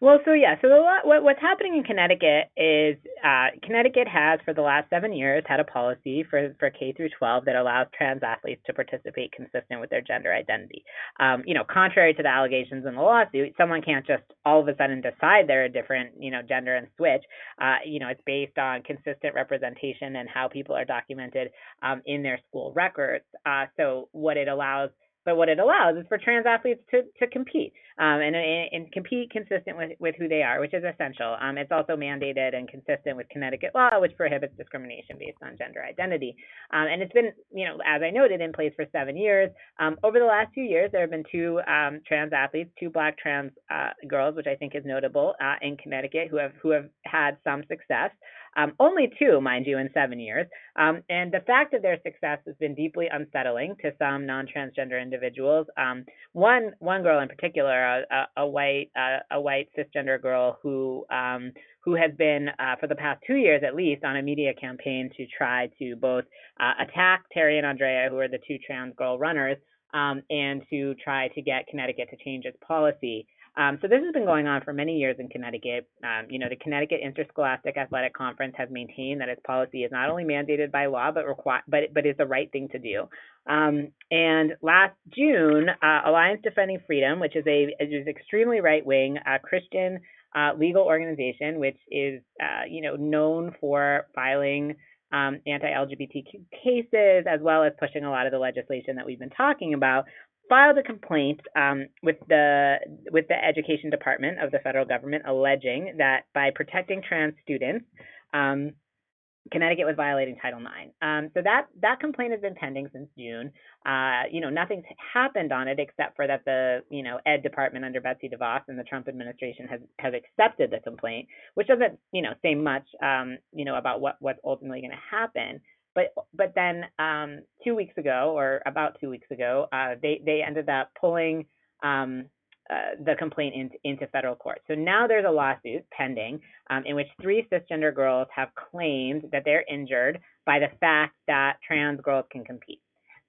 well, so yeah, so the, what, what's happening in Connecticut is uh, Connecticut has, for the last seven years, had a policy for, for K through 12 that allows trans athletes to participate consistent with their gender identity. Um, you know, contrary to the allegations in the lawsuit, someone can't just all of a sudden decide they're a different, you know, gender and switch. Uh, you know, it's based on consistent representation and how people are documented um, in their school records. Uh, so what it allows but what it allows is for trans athletes to, to compete um, and, and compete consistent with, with who they are, which is essential. Um, it's also mandated and consistent with Connecticut law, which prohibits discrimination based on gender identity. Um, and it's been, you know, as I noted, in place for seven years. Um, over the last few years, there have been two um, trans athletes, two black trans uh, girls, which I think is notable uh, in Connecticut, who have who have had some success. Um, only two, mind you, in seven years. Um, and the fact of their success has been deeply unsettling to some non-transgender individuals. Um, one one girl in particular, a, a, a white uh, a white cisgender girl who um, who has been uh, for the past two years at least on a media campaign to try to both uh, attack Terry and Andraya, who are the two trans girl runners, um, and to try to get Connecticut to change its policy. Um, so this has been going on for many years in Connecticut. Um, you know, the Connecticut Interscholastic Athletic Conference has maintained that its policy is not only mandated by law, but require, but but is the right thing to do. Um, and last June, uh, Alliance Defending Freedom, which is a is extremely right wing uh, Christian uh, legal organization, which is uh, you know known for filing um, anti-LGBTQ cases, as well as pushing a lot of the legislation that we've been talking about, filed a complaint um, with the with the education department of the federal government alleging that by protecting trans students, um, Connecticut was violating Title IX. Um, so that that complaint has been pending since June. Uh, you know, nothing's happened on it except for that the you know Ed Department under Betsy DeVos and the Trump administration has has accepted the complaint, which doesn't you know say much um, you know about what what's ultimately going to happen. But but then um, two weeks ago, or about two weeks ago, uh, they they ended up pulling um, uh, the complaint in, into federal court. So now there's a lawsuit pending um, in which three cisgender girls have claimed that they're injured by the fact that trans girls can compete.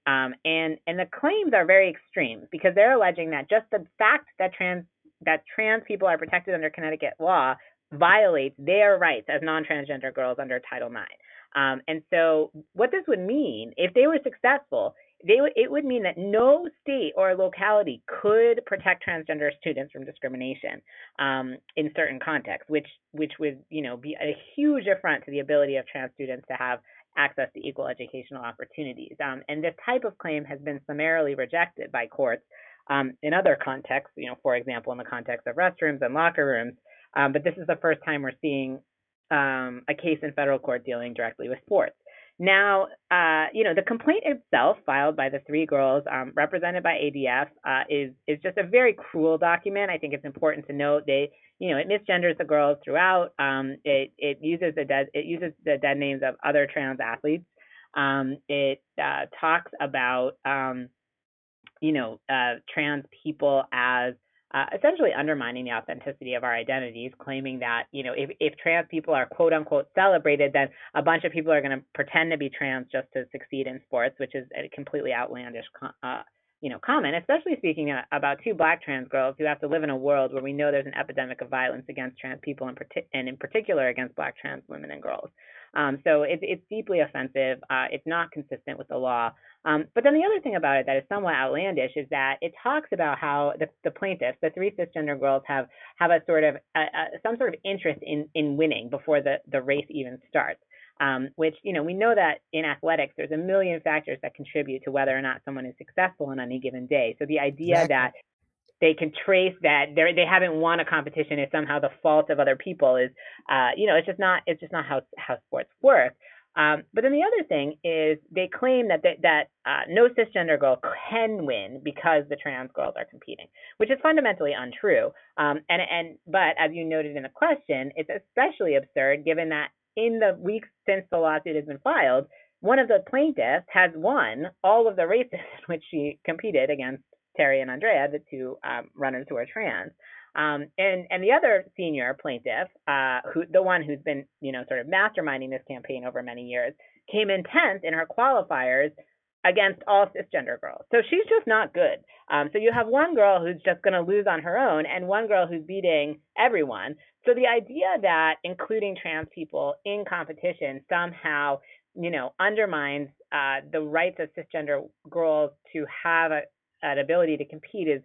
Um, and and the claims are very extreme because they're alleging that just the fact that trans that trans people are protected under Connecticut law violates their rights as non-transgender girls under Title IX. Um, and so, what this would mean, if they were successful, they would, it would mean that no state or locality could protect transgender students from discrimination um, in certain contexts, which which would you know be a huge affront to the ability of trans students to have access to equal educational opportunities. Um, and this type of claim has been summarily rejected by courts um, in other contexts. You know, for example, in the context of restrooms and locker rooms. Um, but this is the first time we're seeing um, a case in federal court dealing directly with sports. Now, uh, you know, the complaint itself, filed by the three girls, um, represented by ADF, uh, is is just a very cruel document. I think it's important to note they, you know, it misgenders the girls throughout. Um, it it uses the dead it uses the dead names of other trans athletes. Um, it uh, talks about, um, you know, uh, trans people as uh, essentially undermining the authenticity of our identities, claiming that you know if, if trans people are quote unquote celebrated, then a bunch of people are going to pretend to be trans just to succeed in sports, which is a completely outlandish uh, you know comment. Especially speaking about two black trans girls who have to live in a world where we know there's an epidemic of violence against trans people, and and in particular against black trans women and girls. Um, so it's it's deeply offensive. Uh, it's not consistent with the law. Um, but then the other thing about it that is somewhat outlandish is that it talks about how the, the plaintiffs, the three cisgender girls, have have a sort of a, a, some sort of interest in in winning before the the race even starts. Um, which you know we know that in athletics there's a million factors that contribute to whether or not someone is successful on any given day. So the idea exactly. that they can trace that they they haven't won a competition is somehow the fault of other people is uh, you know it's just not it's just not how how sports work. Um, but then the other thing is they claim that they, that uh, no cisgender girl can win because the trans girls are competing, which is fundamentally untrue. Um, and and but as you noted in the question, it's especially absurd given that in the weeks since the lawsuit has been filed, one of the plaintiffs has won all of the races in which she competed against Terry and Andraya, the two um, runners who are trans. Um, and and the other senior plaintiff, uh, who the one who's been you know sort of masterminding this campaign over many years, came in tenth in her qualifiers against all cisgender girls. So she's just not good. Um, so you have one girl who's just going to lose on her own, and one girl who's beating everyone. So the idea that including trans people in competition somehow, you know, undermines uh, the rights of cisgender girls to have a, an ability to compete is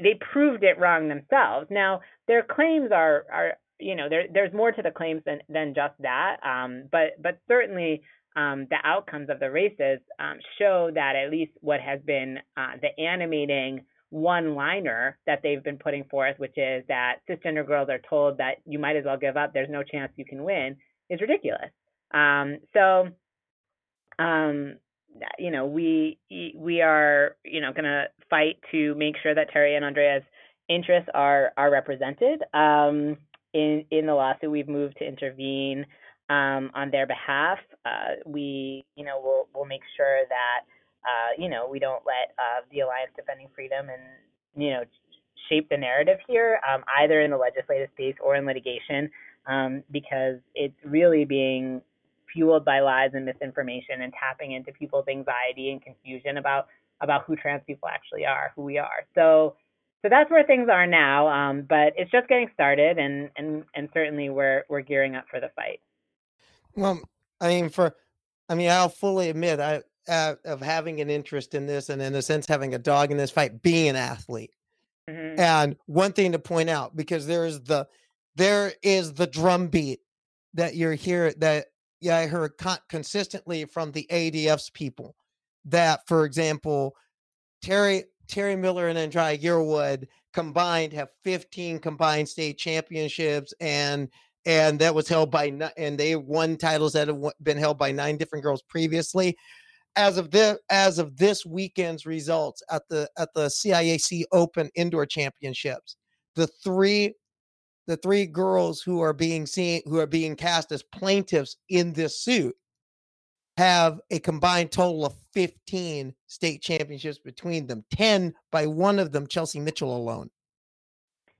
they proved it wrong themselves. Now their claims are are you know there there's more to the claims than than just that. Um, but but certainly um, the outcomes of the races um, show that at least what has been uh, the animating one liner that they've been putting forth, which is that cisgender girls are told that you might as well give up, there's no chance you can win, is ridiculous. Um, so, um, you know, we we are you know going to fight to make sure that Terry and Andraya's interests are are represented um, in in the lawsuit. We've moved to intervene um, on their behalf. Uh, we you know will will make sure that uh, you know, we don't let uh, the Alliance Defending Freedom and, you know, shape the narrative here, um, either in the legislative space or in litigation, um, because it's really being fueled by lies and misinformation and tapping into people's anxiety and confusion about about who trans people actually are, who we are. So so that's where things are now. Um, but it's just getting started, and and and certainly we're we're gearing up for the fight. Well, I mean, for I mean, I'll fully admit I uh, of having an interest in this and in a sense having a dog in this fight being an athlete mm-hmm. and one thing to point out because there is the there is the drum beat that you're here that yeah i heard con- consistently from the adf's people that for example terry terry miller and andraya yearwood combined have 15 combined state championships and and that was held by and they won titles that have been held by nine different girls previously. As of this as of this weekend's results at the at the CIAC Open Indoor Championships, the three the three girls who are being seen who are being cast as plaintiffs in this suit have a combined total of 15 state championships between them 10 by one of them chelsea mitchell alone.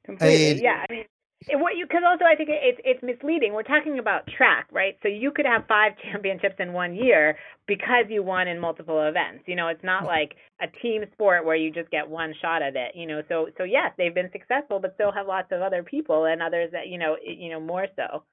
Completely I, yeah I mean, what you because also I think it's it's misleading. We're talking about track, right? So you could have five championships in one year because you won in multiple events. You know, it's not mm-hmm. like a team sport where you just get one shot at it. You know, so so yes, they've been successful, but still have lots of other people and others that you know you know more so.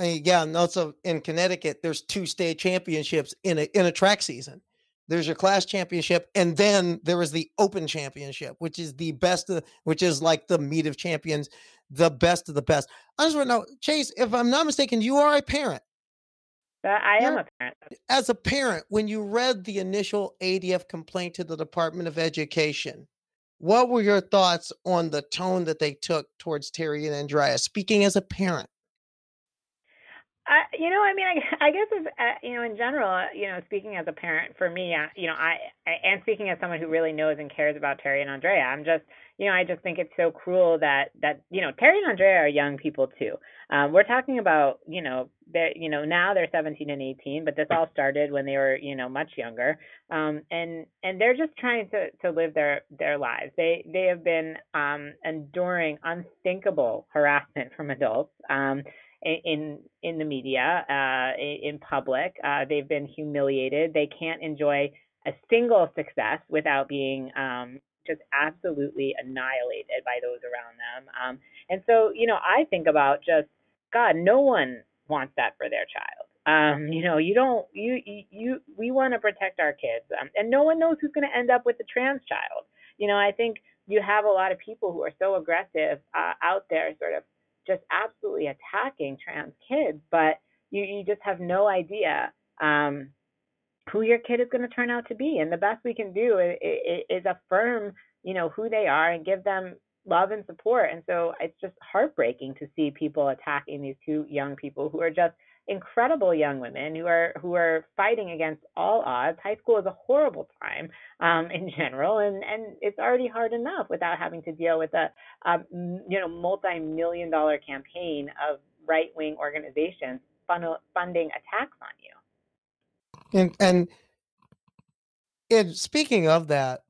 Yeah, and also in Connecticut, there's two state championships in a in a track season. There's your class championship, and then there is the open championship, which is the best, of, which is like the meet of champions the best of the best. I just want to know, Chase, if I'm not mistaken, you are a parent. Uh, I am a parent. As a parent, when you read the initial ADF complaint to the Department of Education, what were your thoughts on the tone that they took towards Terry and Andraya? Speaking as a parent. I, you know, I mean, I, I guess if, uh, you know, in general, uh, you know, speaking as a parent, for me, uh, you know, I, I and speaking as someone who really knows and cares about Terry and Andraya, I'm just, you know, I just think it's so cruel that that you know Terry and Andraya are young people too. Um, we're talking about, you know, they you know now they're 17 and 18, but this all started when they were, you know, much younger. Um, and and they're just trying to to live their their lives. They they have been um enduring unthinkable harassment from adults. Um, in in the media, uh, in public. Uh, they've been humiliated. They can't enjoy a single success without being um, just absolutely annihilated by those around them. Um, and so, you know, I think about just God. No one wants that for their child. Um, you know, you don't, you, you, you we want to protect our kids, um, and no one knows who's going to end up with a trans child. You know, I think you have a lot of people who are so aggressive uh, out there, sort of just absolutely attacking trans kids, but you, you just have no idea um, who your kid is going to turn out to be. And the best we can do is, is affirm, you know, who they are and give them love and support. And so it's just heartbreaking to see people attacking these two young people who are just incredible young women who are who are fighting against all odds. High school is a horrible time um, in general, and and it's already hard enough without having to deal with a you know multi-million dollar campaign of right wing organizations funding attacks on you. And and and speaking of that,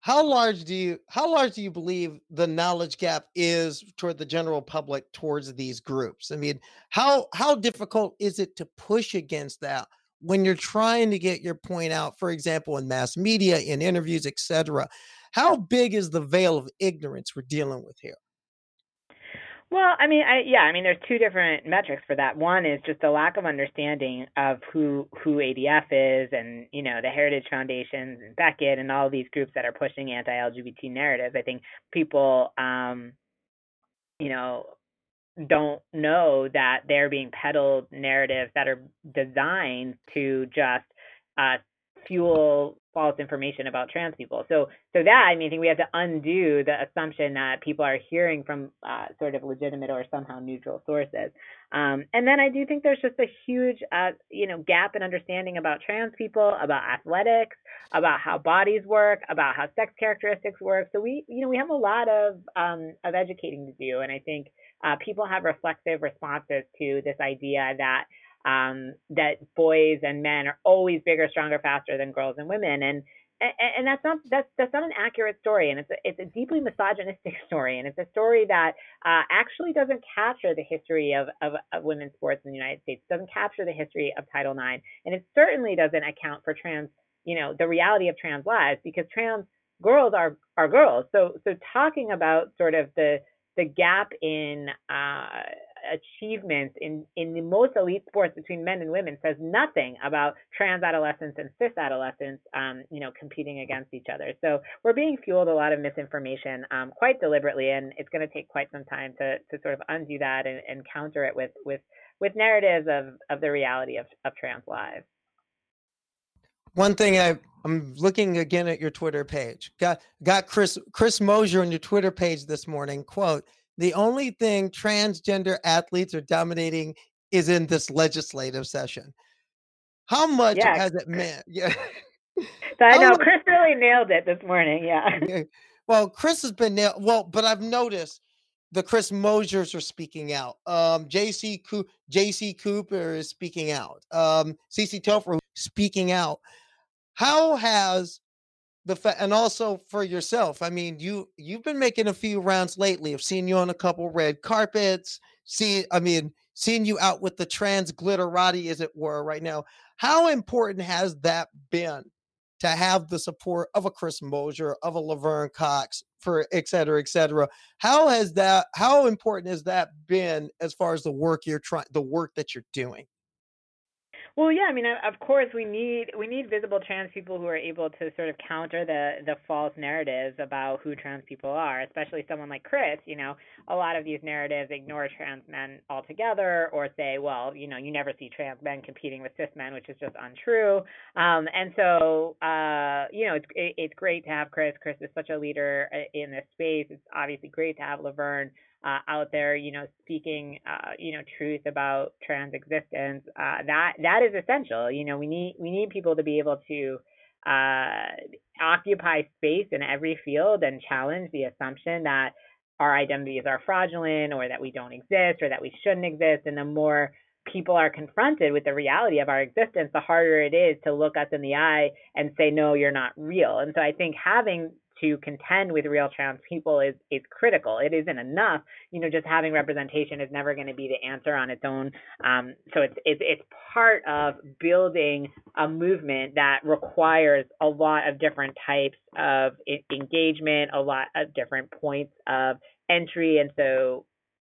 how large do you how large do you believe the knowledge gap is toward the general public towards these groups? I mean how how difficult is it to push against that when you're trying to get your point out for example in mass media in interviews etc how big is the veil of ignorance we're dealing with here well, I mean, I yeah, I mean, there's two different metrics for that. One is just the lack of understanding of who who ADF is, and you know, the Heritage Foundations and Becket and all these groups that are pushing anti-LGBT narratives. I think people, um, you know, don't know that they're being peddled narratives that are designed to just uh, fuel false information about trans people. So so that I mean I think we have to undo the assumption that people are hearing from uh, sort of legitimate or somehow neutral sources. Um, and then I do think there's just a huge uh, you know gap in understanding about trans people, about athletics, about how bodies work, about how sex characteristics work. So we you know we have a lot of um, of educating to do, and I think uh, people have reflexive responses to this idea that um, that boys and men are always bigger, stronger, faster than girls and women, and and that's not that's that's not an accurate story, and it's a, it's a deeply misogynistic story, and it's a story that uh, actually doesn't capture the history of, of, of women's sports in the United States, doesn't capture the history of Title IX, and it certainly doesn't account for trans, you know, the reality of trans lives because trans girls are are girls. So so talking about sort of the the gap in uh, achievements in, in the most elite sports between men and women says nothing about trans adolescents and cis adolescents, um, you know, competing against each other. So we're being fueled a lot of misinformation um, quite deliberately, and it's going to take quite some time to, to sort of undo that and, and counter it with, with, with narratives of, of the reality of, of trans lives. One thing I I'm looking again at your Twitter page. Got got Chris Chris Mosier on your Twitter page this morning. Quote: the only thing transgender athletes are dominating is in this legislative session. How much yeah. has it meant? Yeah. So I know Chris really nailed it this morning. Yeah. Well, Chris has been nailed. Well, but I've noticed the Chris Mosiers are speaking out. Um, JC Co- JC Cooper is speaking out. Um, Cece Telfer speaking out. How has the fa- and also for yourself. I mean, you you've been making a few rounds lately. I've seen you on a couple red carpets. See, I mean, seeing you out with the trans glitterati, as it were, right now. How important has that been to have the support of a Chris Mosier, of a Laverne Cox, for et cetera, et cetera? How has that? How important has that been as far as the work you're trying, the work that you're doing? Well, yeah, I mean, of course, we need we need visible trans people who are able to sort of counter the the false narratives about who trans people are, especially someone like Chris. You know, a lot of these narratives ignore trans men altogether, or say, well, you know, you never see trans men competing with cis men, which is just untrue. Um, and so, uh, you know, it's it's great to have Chris. Chris is such a leader uh, in this space. It's obviously great to have Laverne uh, out there, you know, speaking, uh, you know, truth about trans existence. Uh, that that is essential. You know, we need we need people to be able to uh, occupy space in every field and challenge the assumption that our identities are fraudulent or that we don't exist or that we shouldn't exist. And the more people are confronted with the reality of our existence, the harder it is to look us in the eye and say, no, you're not real. And so I think having to contend with real trans people is is critical. It isn't enough. You know, just having representation is never going to be the answer on its own. Um, so it's it's it's part of building a movement that requires a lot of different types of engagement, a lot of different points of entry, and so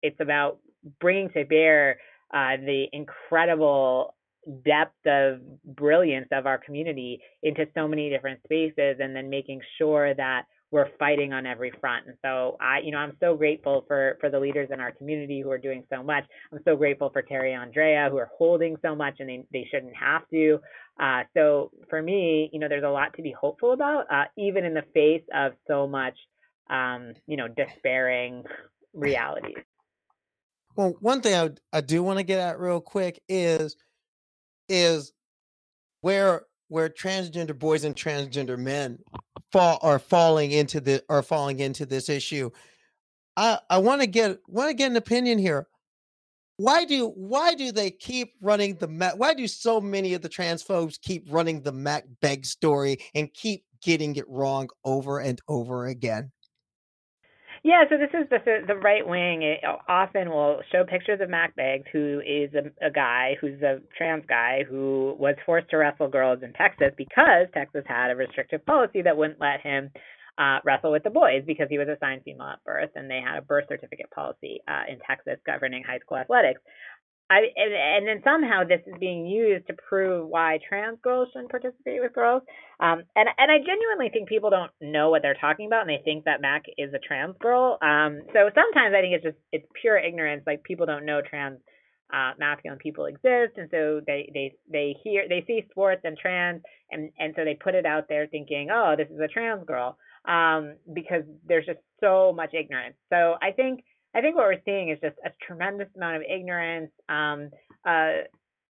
it's about bringing to bear uh, the incredible depth of brilliance of our community into so many different spaces and then making sure that we're fighting on every front. And so I, you know, I'm so grateful for for the leaders in our community who are doing so much. I'm so grateful for Terry Andraya who are holding so much and they, they shouldn't have to. Uh, so for me, you know, there's a lot to be hopeful about, uh, even in the face of so much, um, you know, despairing realities. Well, one thing I, I do want to get at real quick is is where where transgender boys and transgender men fall are falling into the are falling into this issue. I I want to get want to get an opinion here. Why do why do they keep running the Mac? Why do so many of the transphobes keep running the Mac Beggs story and keep getting it wrong over and over again? Yeah, so this is the the right wing. It often will show pictures of Mac Beggs, who is a, a guy who's a trans guy who was forced to wrestle girls in Texas because Texas had a restrictive policy that wouldn't let him uh, wrestle with the boys because he was assigned female at birth, and they had a birth certificate policy uh, in Texas governing high school athletics. I and, and then somehow this is being used to prove why trans girls shouldn't participate with girls. Um, and and I genuinely think people don't know what they're talking about, and they think that Mac is a trans girl. Um, so sometimes I think it's just it's pure ignorance. Like people don't know trans uh, masculine people exist, and so they they they hear they see sports and trans, and and so they put it out there thinking, oh, this is a trans girl, um, because there's just so much ignorance. So I think I think what we're seeing is just a tremendous amount of ignorance, um,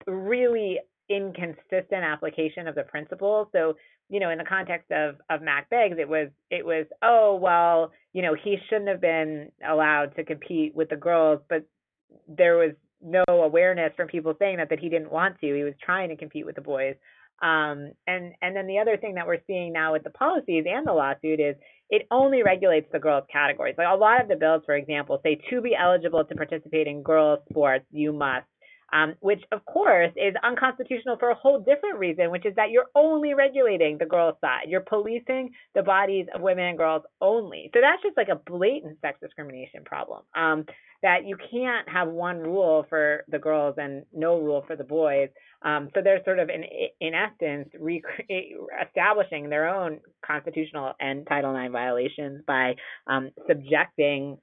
really inconsistent application of the principles. So, you know, in the context of of Mac Beggs, it was it was oh well, you know, he shouldn't have been allowed to compete with the girls, but there was no awareness from people saying that that he didn't want to. He was trying to compete with the boys. Um, and and then the other thing that we're seeing now with the policies and the lawsuit is it only regulates the girls categories. Like a lot of the bills, for example, say to be eligible to participate in girls sports, you must. Um, which of course is unconstitutional for a whole different reason, which is that you're only regulating the girls' side. You're policing the bodies of women and girls only. So that's just like a blatant sex discrimination problem. Um, that you can't have one rule for the girls and no rule for the boys. Um, so they're sort of in in essence rec- establishing their own constitutional and Title IX violations by um, subjecting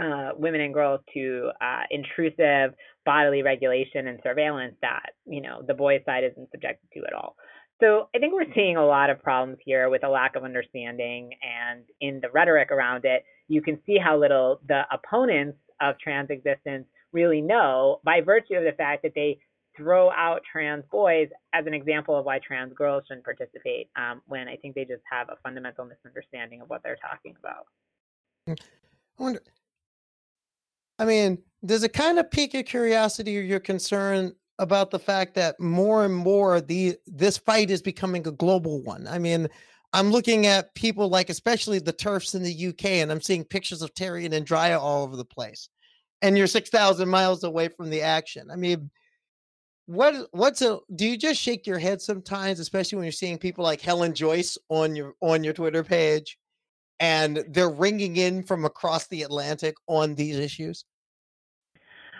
uh, women and girls to uh, intrusive bodily regulation and surveillance that you know the boys' side isn't subjected to at all. So I think we're seeing a lot of problems here with a lack of understanding and in the rhetoric around it. You can see how little the opponents of trans existence really know by virtue of the fact that they throw out trans boys as an example of why trans girls shouldn't participate um, when I think they just have a fundamental misunderstanding of what they're talking about. I wonder, I mean, does it kind of pique your curiosity or your concern about the fact that more and more the this fight is becoming a global one? I mean, I'm looking at people like, especially the turfs in the UK, and I'm seeing pictures of Terry and Andraya all over the place. And you're 6,000 miles away from the action. I mean, what what's a do you just shake your head sometimes, especially when you're seeing people like Helen Joyce on your on your Twitter page, and they're ringing in from across the Atlantic on these issues?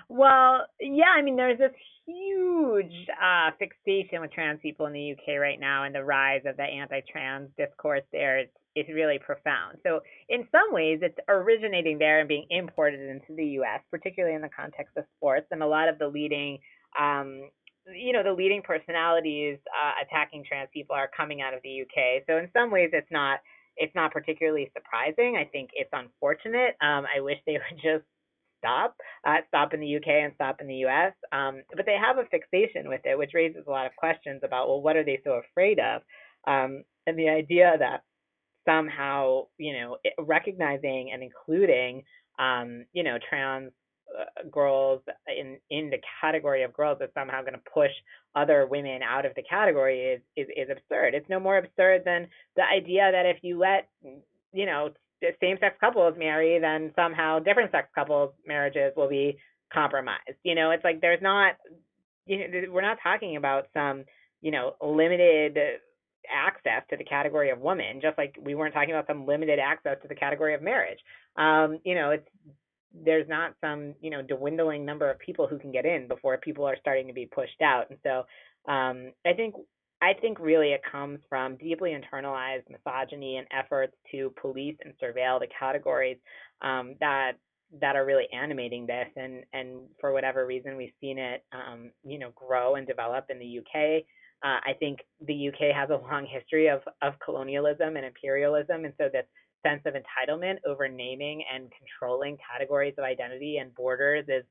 Well, yeah, I mean, there's this huge uh, fixation with trans people in the UK right now, and the rise of the anti-trans discourse there is is really profound. So, in some ways, it's originating there and being imported into the U.S., particularly in the context of sports, and a lot of the leading. Um, you know the leading personalities uh, attacking trans people are coming out of the UK. So in some ways, it's not it's not particularly surprising. I think it's unfortunate. Um, I wish they would just stop, uh, stop in the UK and stop in the US. Um, but they have a fixation with it, which raises a lot of questions about, well, what are they so afraid of? Um, and the idea that somehow, you know, recognizing and including, um, you know, trans uh, girls in in the category of girls is somehow going to push other women out of the category is, is is absurd. It's no more absurd than the idea that if you let you know same sex couples marry, then somehow different sex couples marriages will be compromised. You know, it's like there's not, you know, we're not talking about some, you know, limited access to the category of woman, just like we weren't talking about some limited access to the category of marriage. Um, you know, it's there's not some you know dwindling number of people who can get in before people are starting to be pushed out. And so um, I think I think really it comes from deeply internalized misogyny and efforts to police and surveil the categories um, that that are really animating this. And and for whatever reason, we've seen it um, you know grow and develop in the UK. Uh, I think the UK has a long history of of colonialism and imperialism, and so this sense of entitlement over naming and controlling categories of identity and borders is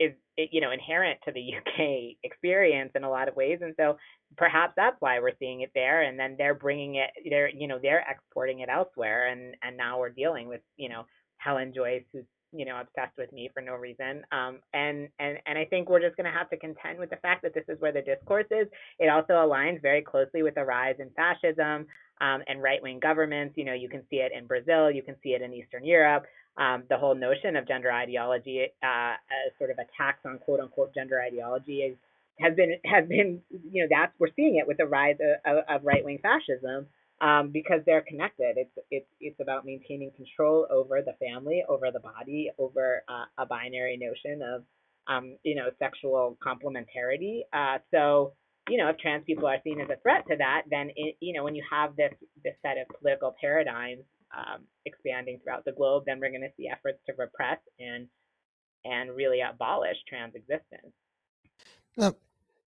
is you know inherent to the UK experience in a lot of ways, and so perhaps that's why we're seeing it there. And then they're bringing it, they're you know they're exporting it elsewhere, and and now we're dealing with you know Helen Joyce, who's you know obsessed with me for no reason. Um, and and and I think we're just going to have to contend with the fact that this is where the discourse is. It also aligns very closely with the rise in fascism um, and right wing governments. You know, you can see it in Brazil, you can see it in Eastern Europe. Um, the whole notion of gender ideology uh, as sort of attacks on quote unquote gender ideology is has been has been you know that's we're seeing it with the rise of, of right wing fascism um, because they're connected. It's it's it's about maintaining control over the family, over the body, over uh, a binary notion of um, you know sexual complementarity. Uh, so you know, if trans people are seen as a threat to that, then it, you know, when you have this this set of political paradigms um, expanding throughout the globe, then we're going to see efforts to repress and and really abolish trans existence. Uh,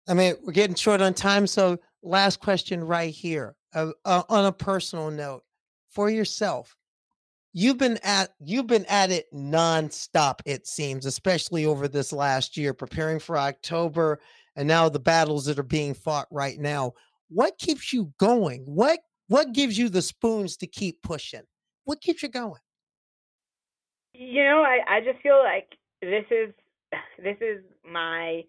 I mean, we're getting short on time, so last question right here. Uh, uh, on a personal note, for yourself, you've been at you've been at it nonstop. It seems, especially over this last year, preparing for October and now the battles that are being fought right now. What keeps you going? What what gives you the spoons to keep pushing? What keeps you going? You know, I, I just feel like this is this is my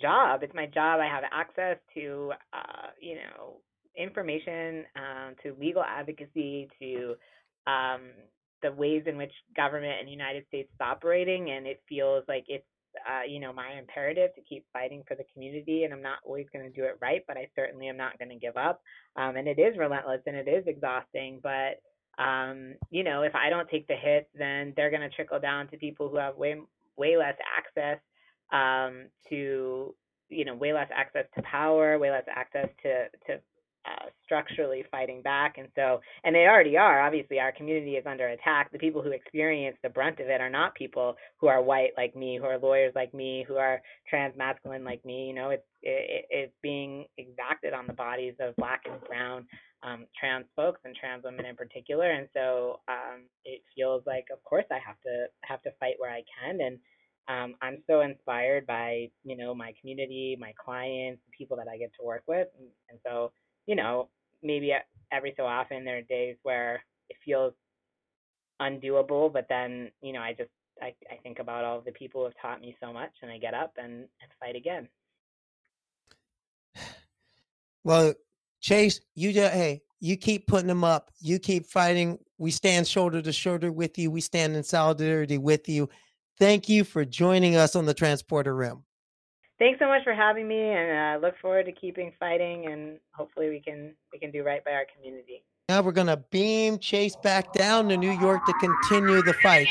job. It's my job. I have access to uh, you know information, um, to legal advocacy, to um, the ways in which government in the United States is operating, and it feels like it's uh, you know, my imperative to keep fighting for the community. And I'm not always going to do it right, but I certainly am not going to give up. Um, and it is relentless and it is exhausting. But, um, you know, if I don't take the hits, then they're going to trickle down to people who have way, way less access um, to, you know, way less access to power, way less access to, to uh, structurally fighting back. And so, and they already are. Obviously, our community is under attack. The people who experience the brunt of it are not people who are white like me, who are lawyers like me, who are trans masculine like me. You know, it's it, it's being exacted on the bodies of black and brown um, trans folks and trans women in particular. And so, um, it feels like, of course, I have to have to fight where I can. And um, I'm so inspired by you know my community, my clients, the people that I get to work with, and, and so you know, maybe every so often there are days where it feels undoable, but then, you know, I just I, I think about all the people who have taught me so much and I get up and, and fight again. Well, Chase, you just hey, you keep putting them up. You keep fighting. We stand shoulder to shoulder with you. We stand in solidarity with you. Thank you for joining us on the Transporter Room thanks so much for having me, and I uh, look forward to keeping fighting, and hopefully we can we can do right by our community. Now we're gonna beam Chase back down to New York to continue the fight.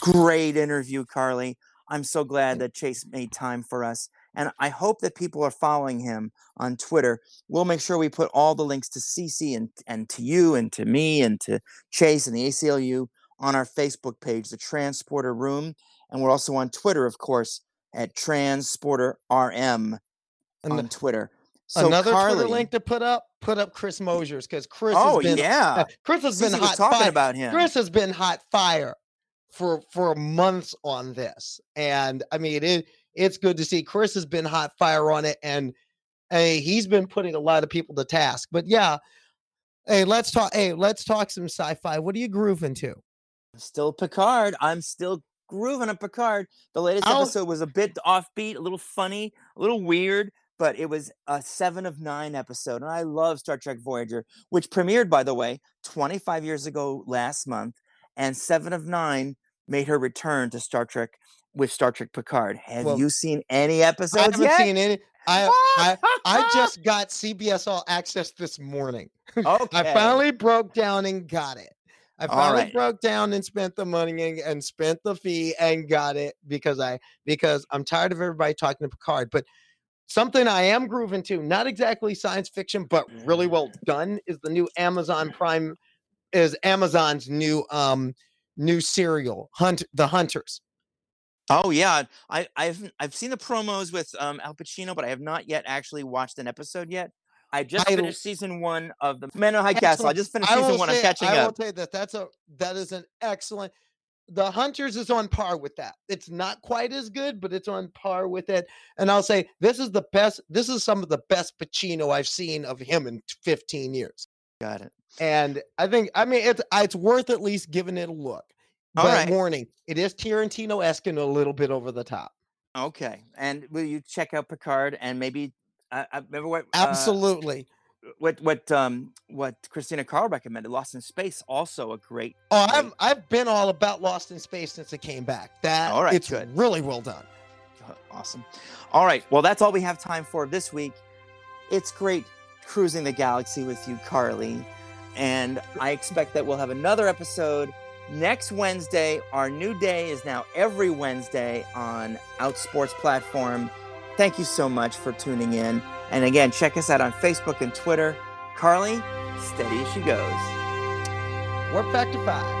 Great interview, Carly. I'm so glad that Chase made time for us. And I hope that people are following him on Twitter. We'll make sure we put all the links to Cece and, and to you and to me and to Chase and the ACLU on our Facebook page, The Transporter Room. And we're also on Twitter, of course, at Transporter RM on the, Twitter. So another Carly, Twitter link to put up, put up Chris Mosiers because Chris. Oh has been, yeah, uh, Chris has been hot talking fire. about him. Chris has been hot fire for for months on this, and I mean it. It's good to see Chris has been hot fire on it, and hey, he's been putting a lot of people to task. But yeah, hey, let's talk. Hey, let's talk some sci-fi. What are you grooving to? Still Picard. I'm still grooving on Picard. The latest I'll... episode was a bit offbeat, a little funny, a little weird, but it was a seven of nine episode. And I love Star Trek Voyager, which premiered, by the way, 25 years ago last month. And seven of nine made her return to Star Trek with Star Trek Picard. Have well, you seen any episodes? I haven't yet? seen any. I, I I just got CBS All Access this morning. Okay. I finally broke down and got it. I finally right. broke down and spent the money and, and spent the fee and got it because I because I'm tired of everybody talking to Picard. But something I am grooving to, not exactly science fiction, but really well done, is the new Amazon Prime is Amazon's new um new serial Hunt the Hunters. Oh yeah, I, I've I've seen the promos with um, Al Pacino, but I have not yet actually watched an episode yet. I just I finished season one of the Man in High Castle. I just finished season one. say, I'm catching up. I will say that that's a that is an excellent. The Hunters is on par with that. It's not quite as good, but it's on par with it. And I'll say this is the best. This is some of the best Pacino I've seen of him in 15 years. Got it. And I think I mean it's it's worth at least giving it a look. All but right. warning, it is Tarantino esque and a little bit over the top. Okay. And will you check out Picard and maybe uh, I remember what uh, Absolutely. what what um what Christina Carl recommended. Lost in Space, also a great. Oh, great- I've I've been all about Lost in Space since it came back. That All right, it's good. really well done. Uh, Awesome. All right. Well, that's all we have time for this week. It's great cruising the galaxy with you, Carly. And I expect that we'll have another episode next Wednesday. Our new day is now every Wednesday on Outsports platform. Thank you so much for tuning in. And again, check us out on Facebook and Twitter. Carly, steady as she goes. Warp Factor 5.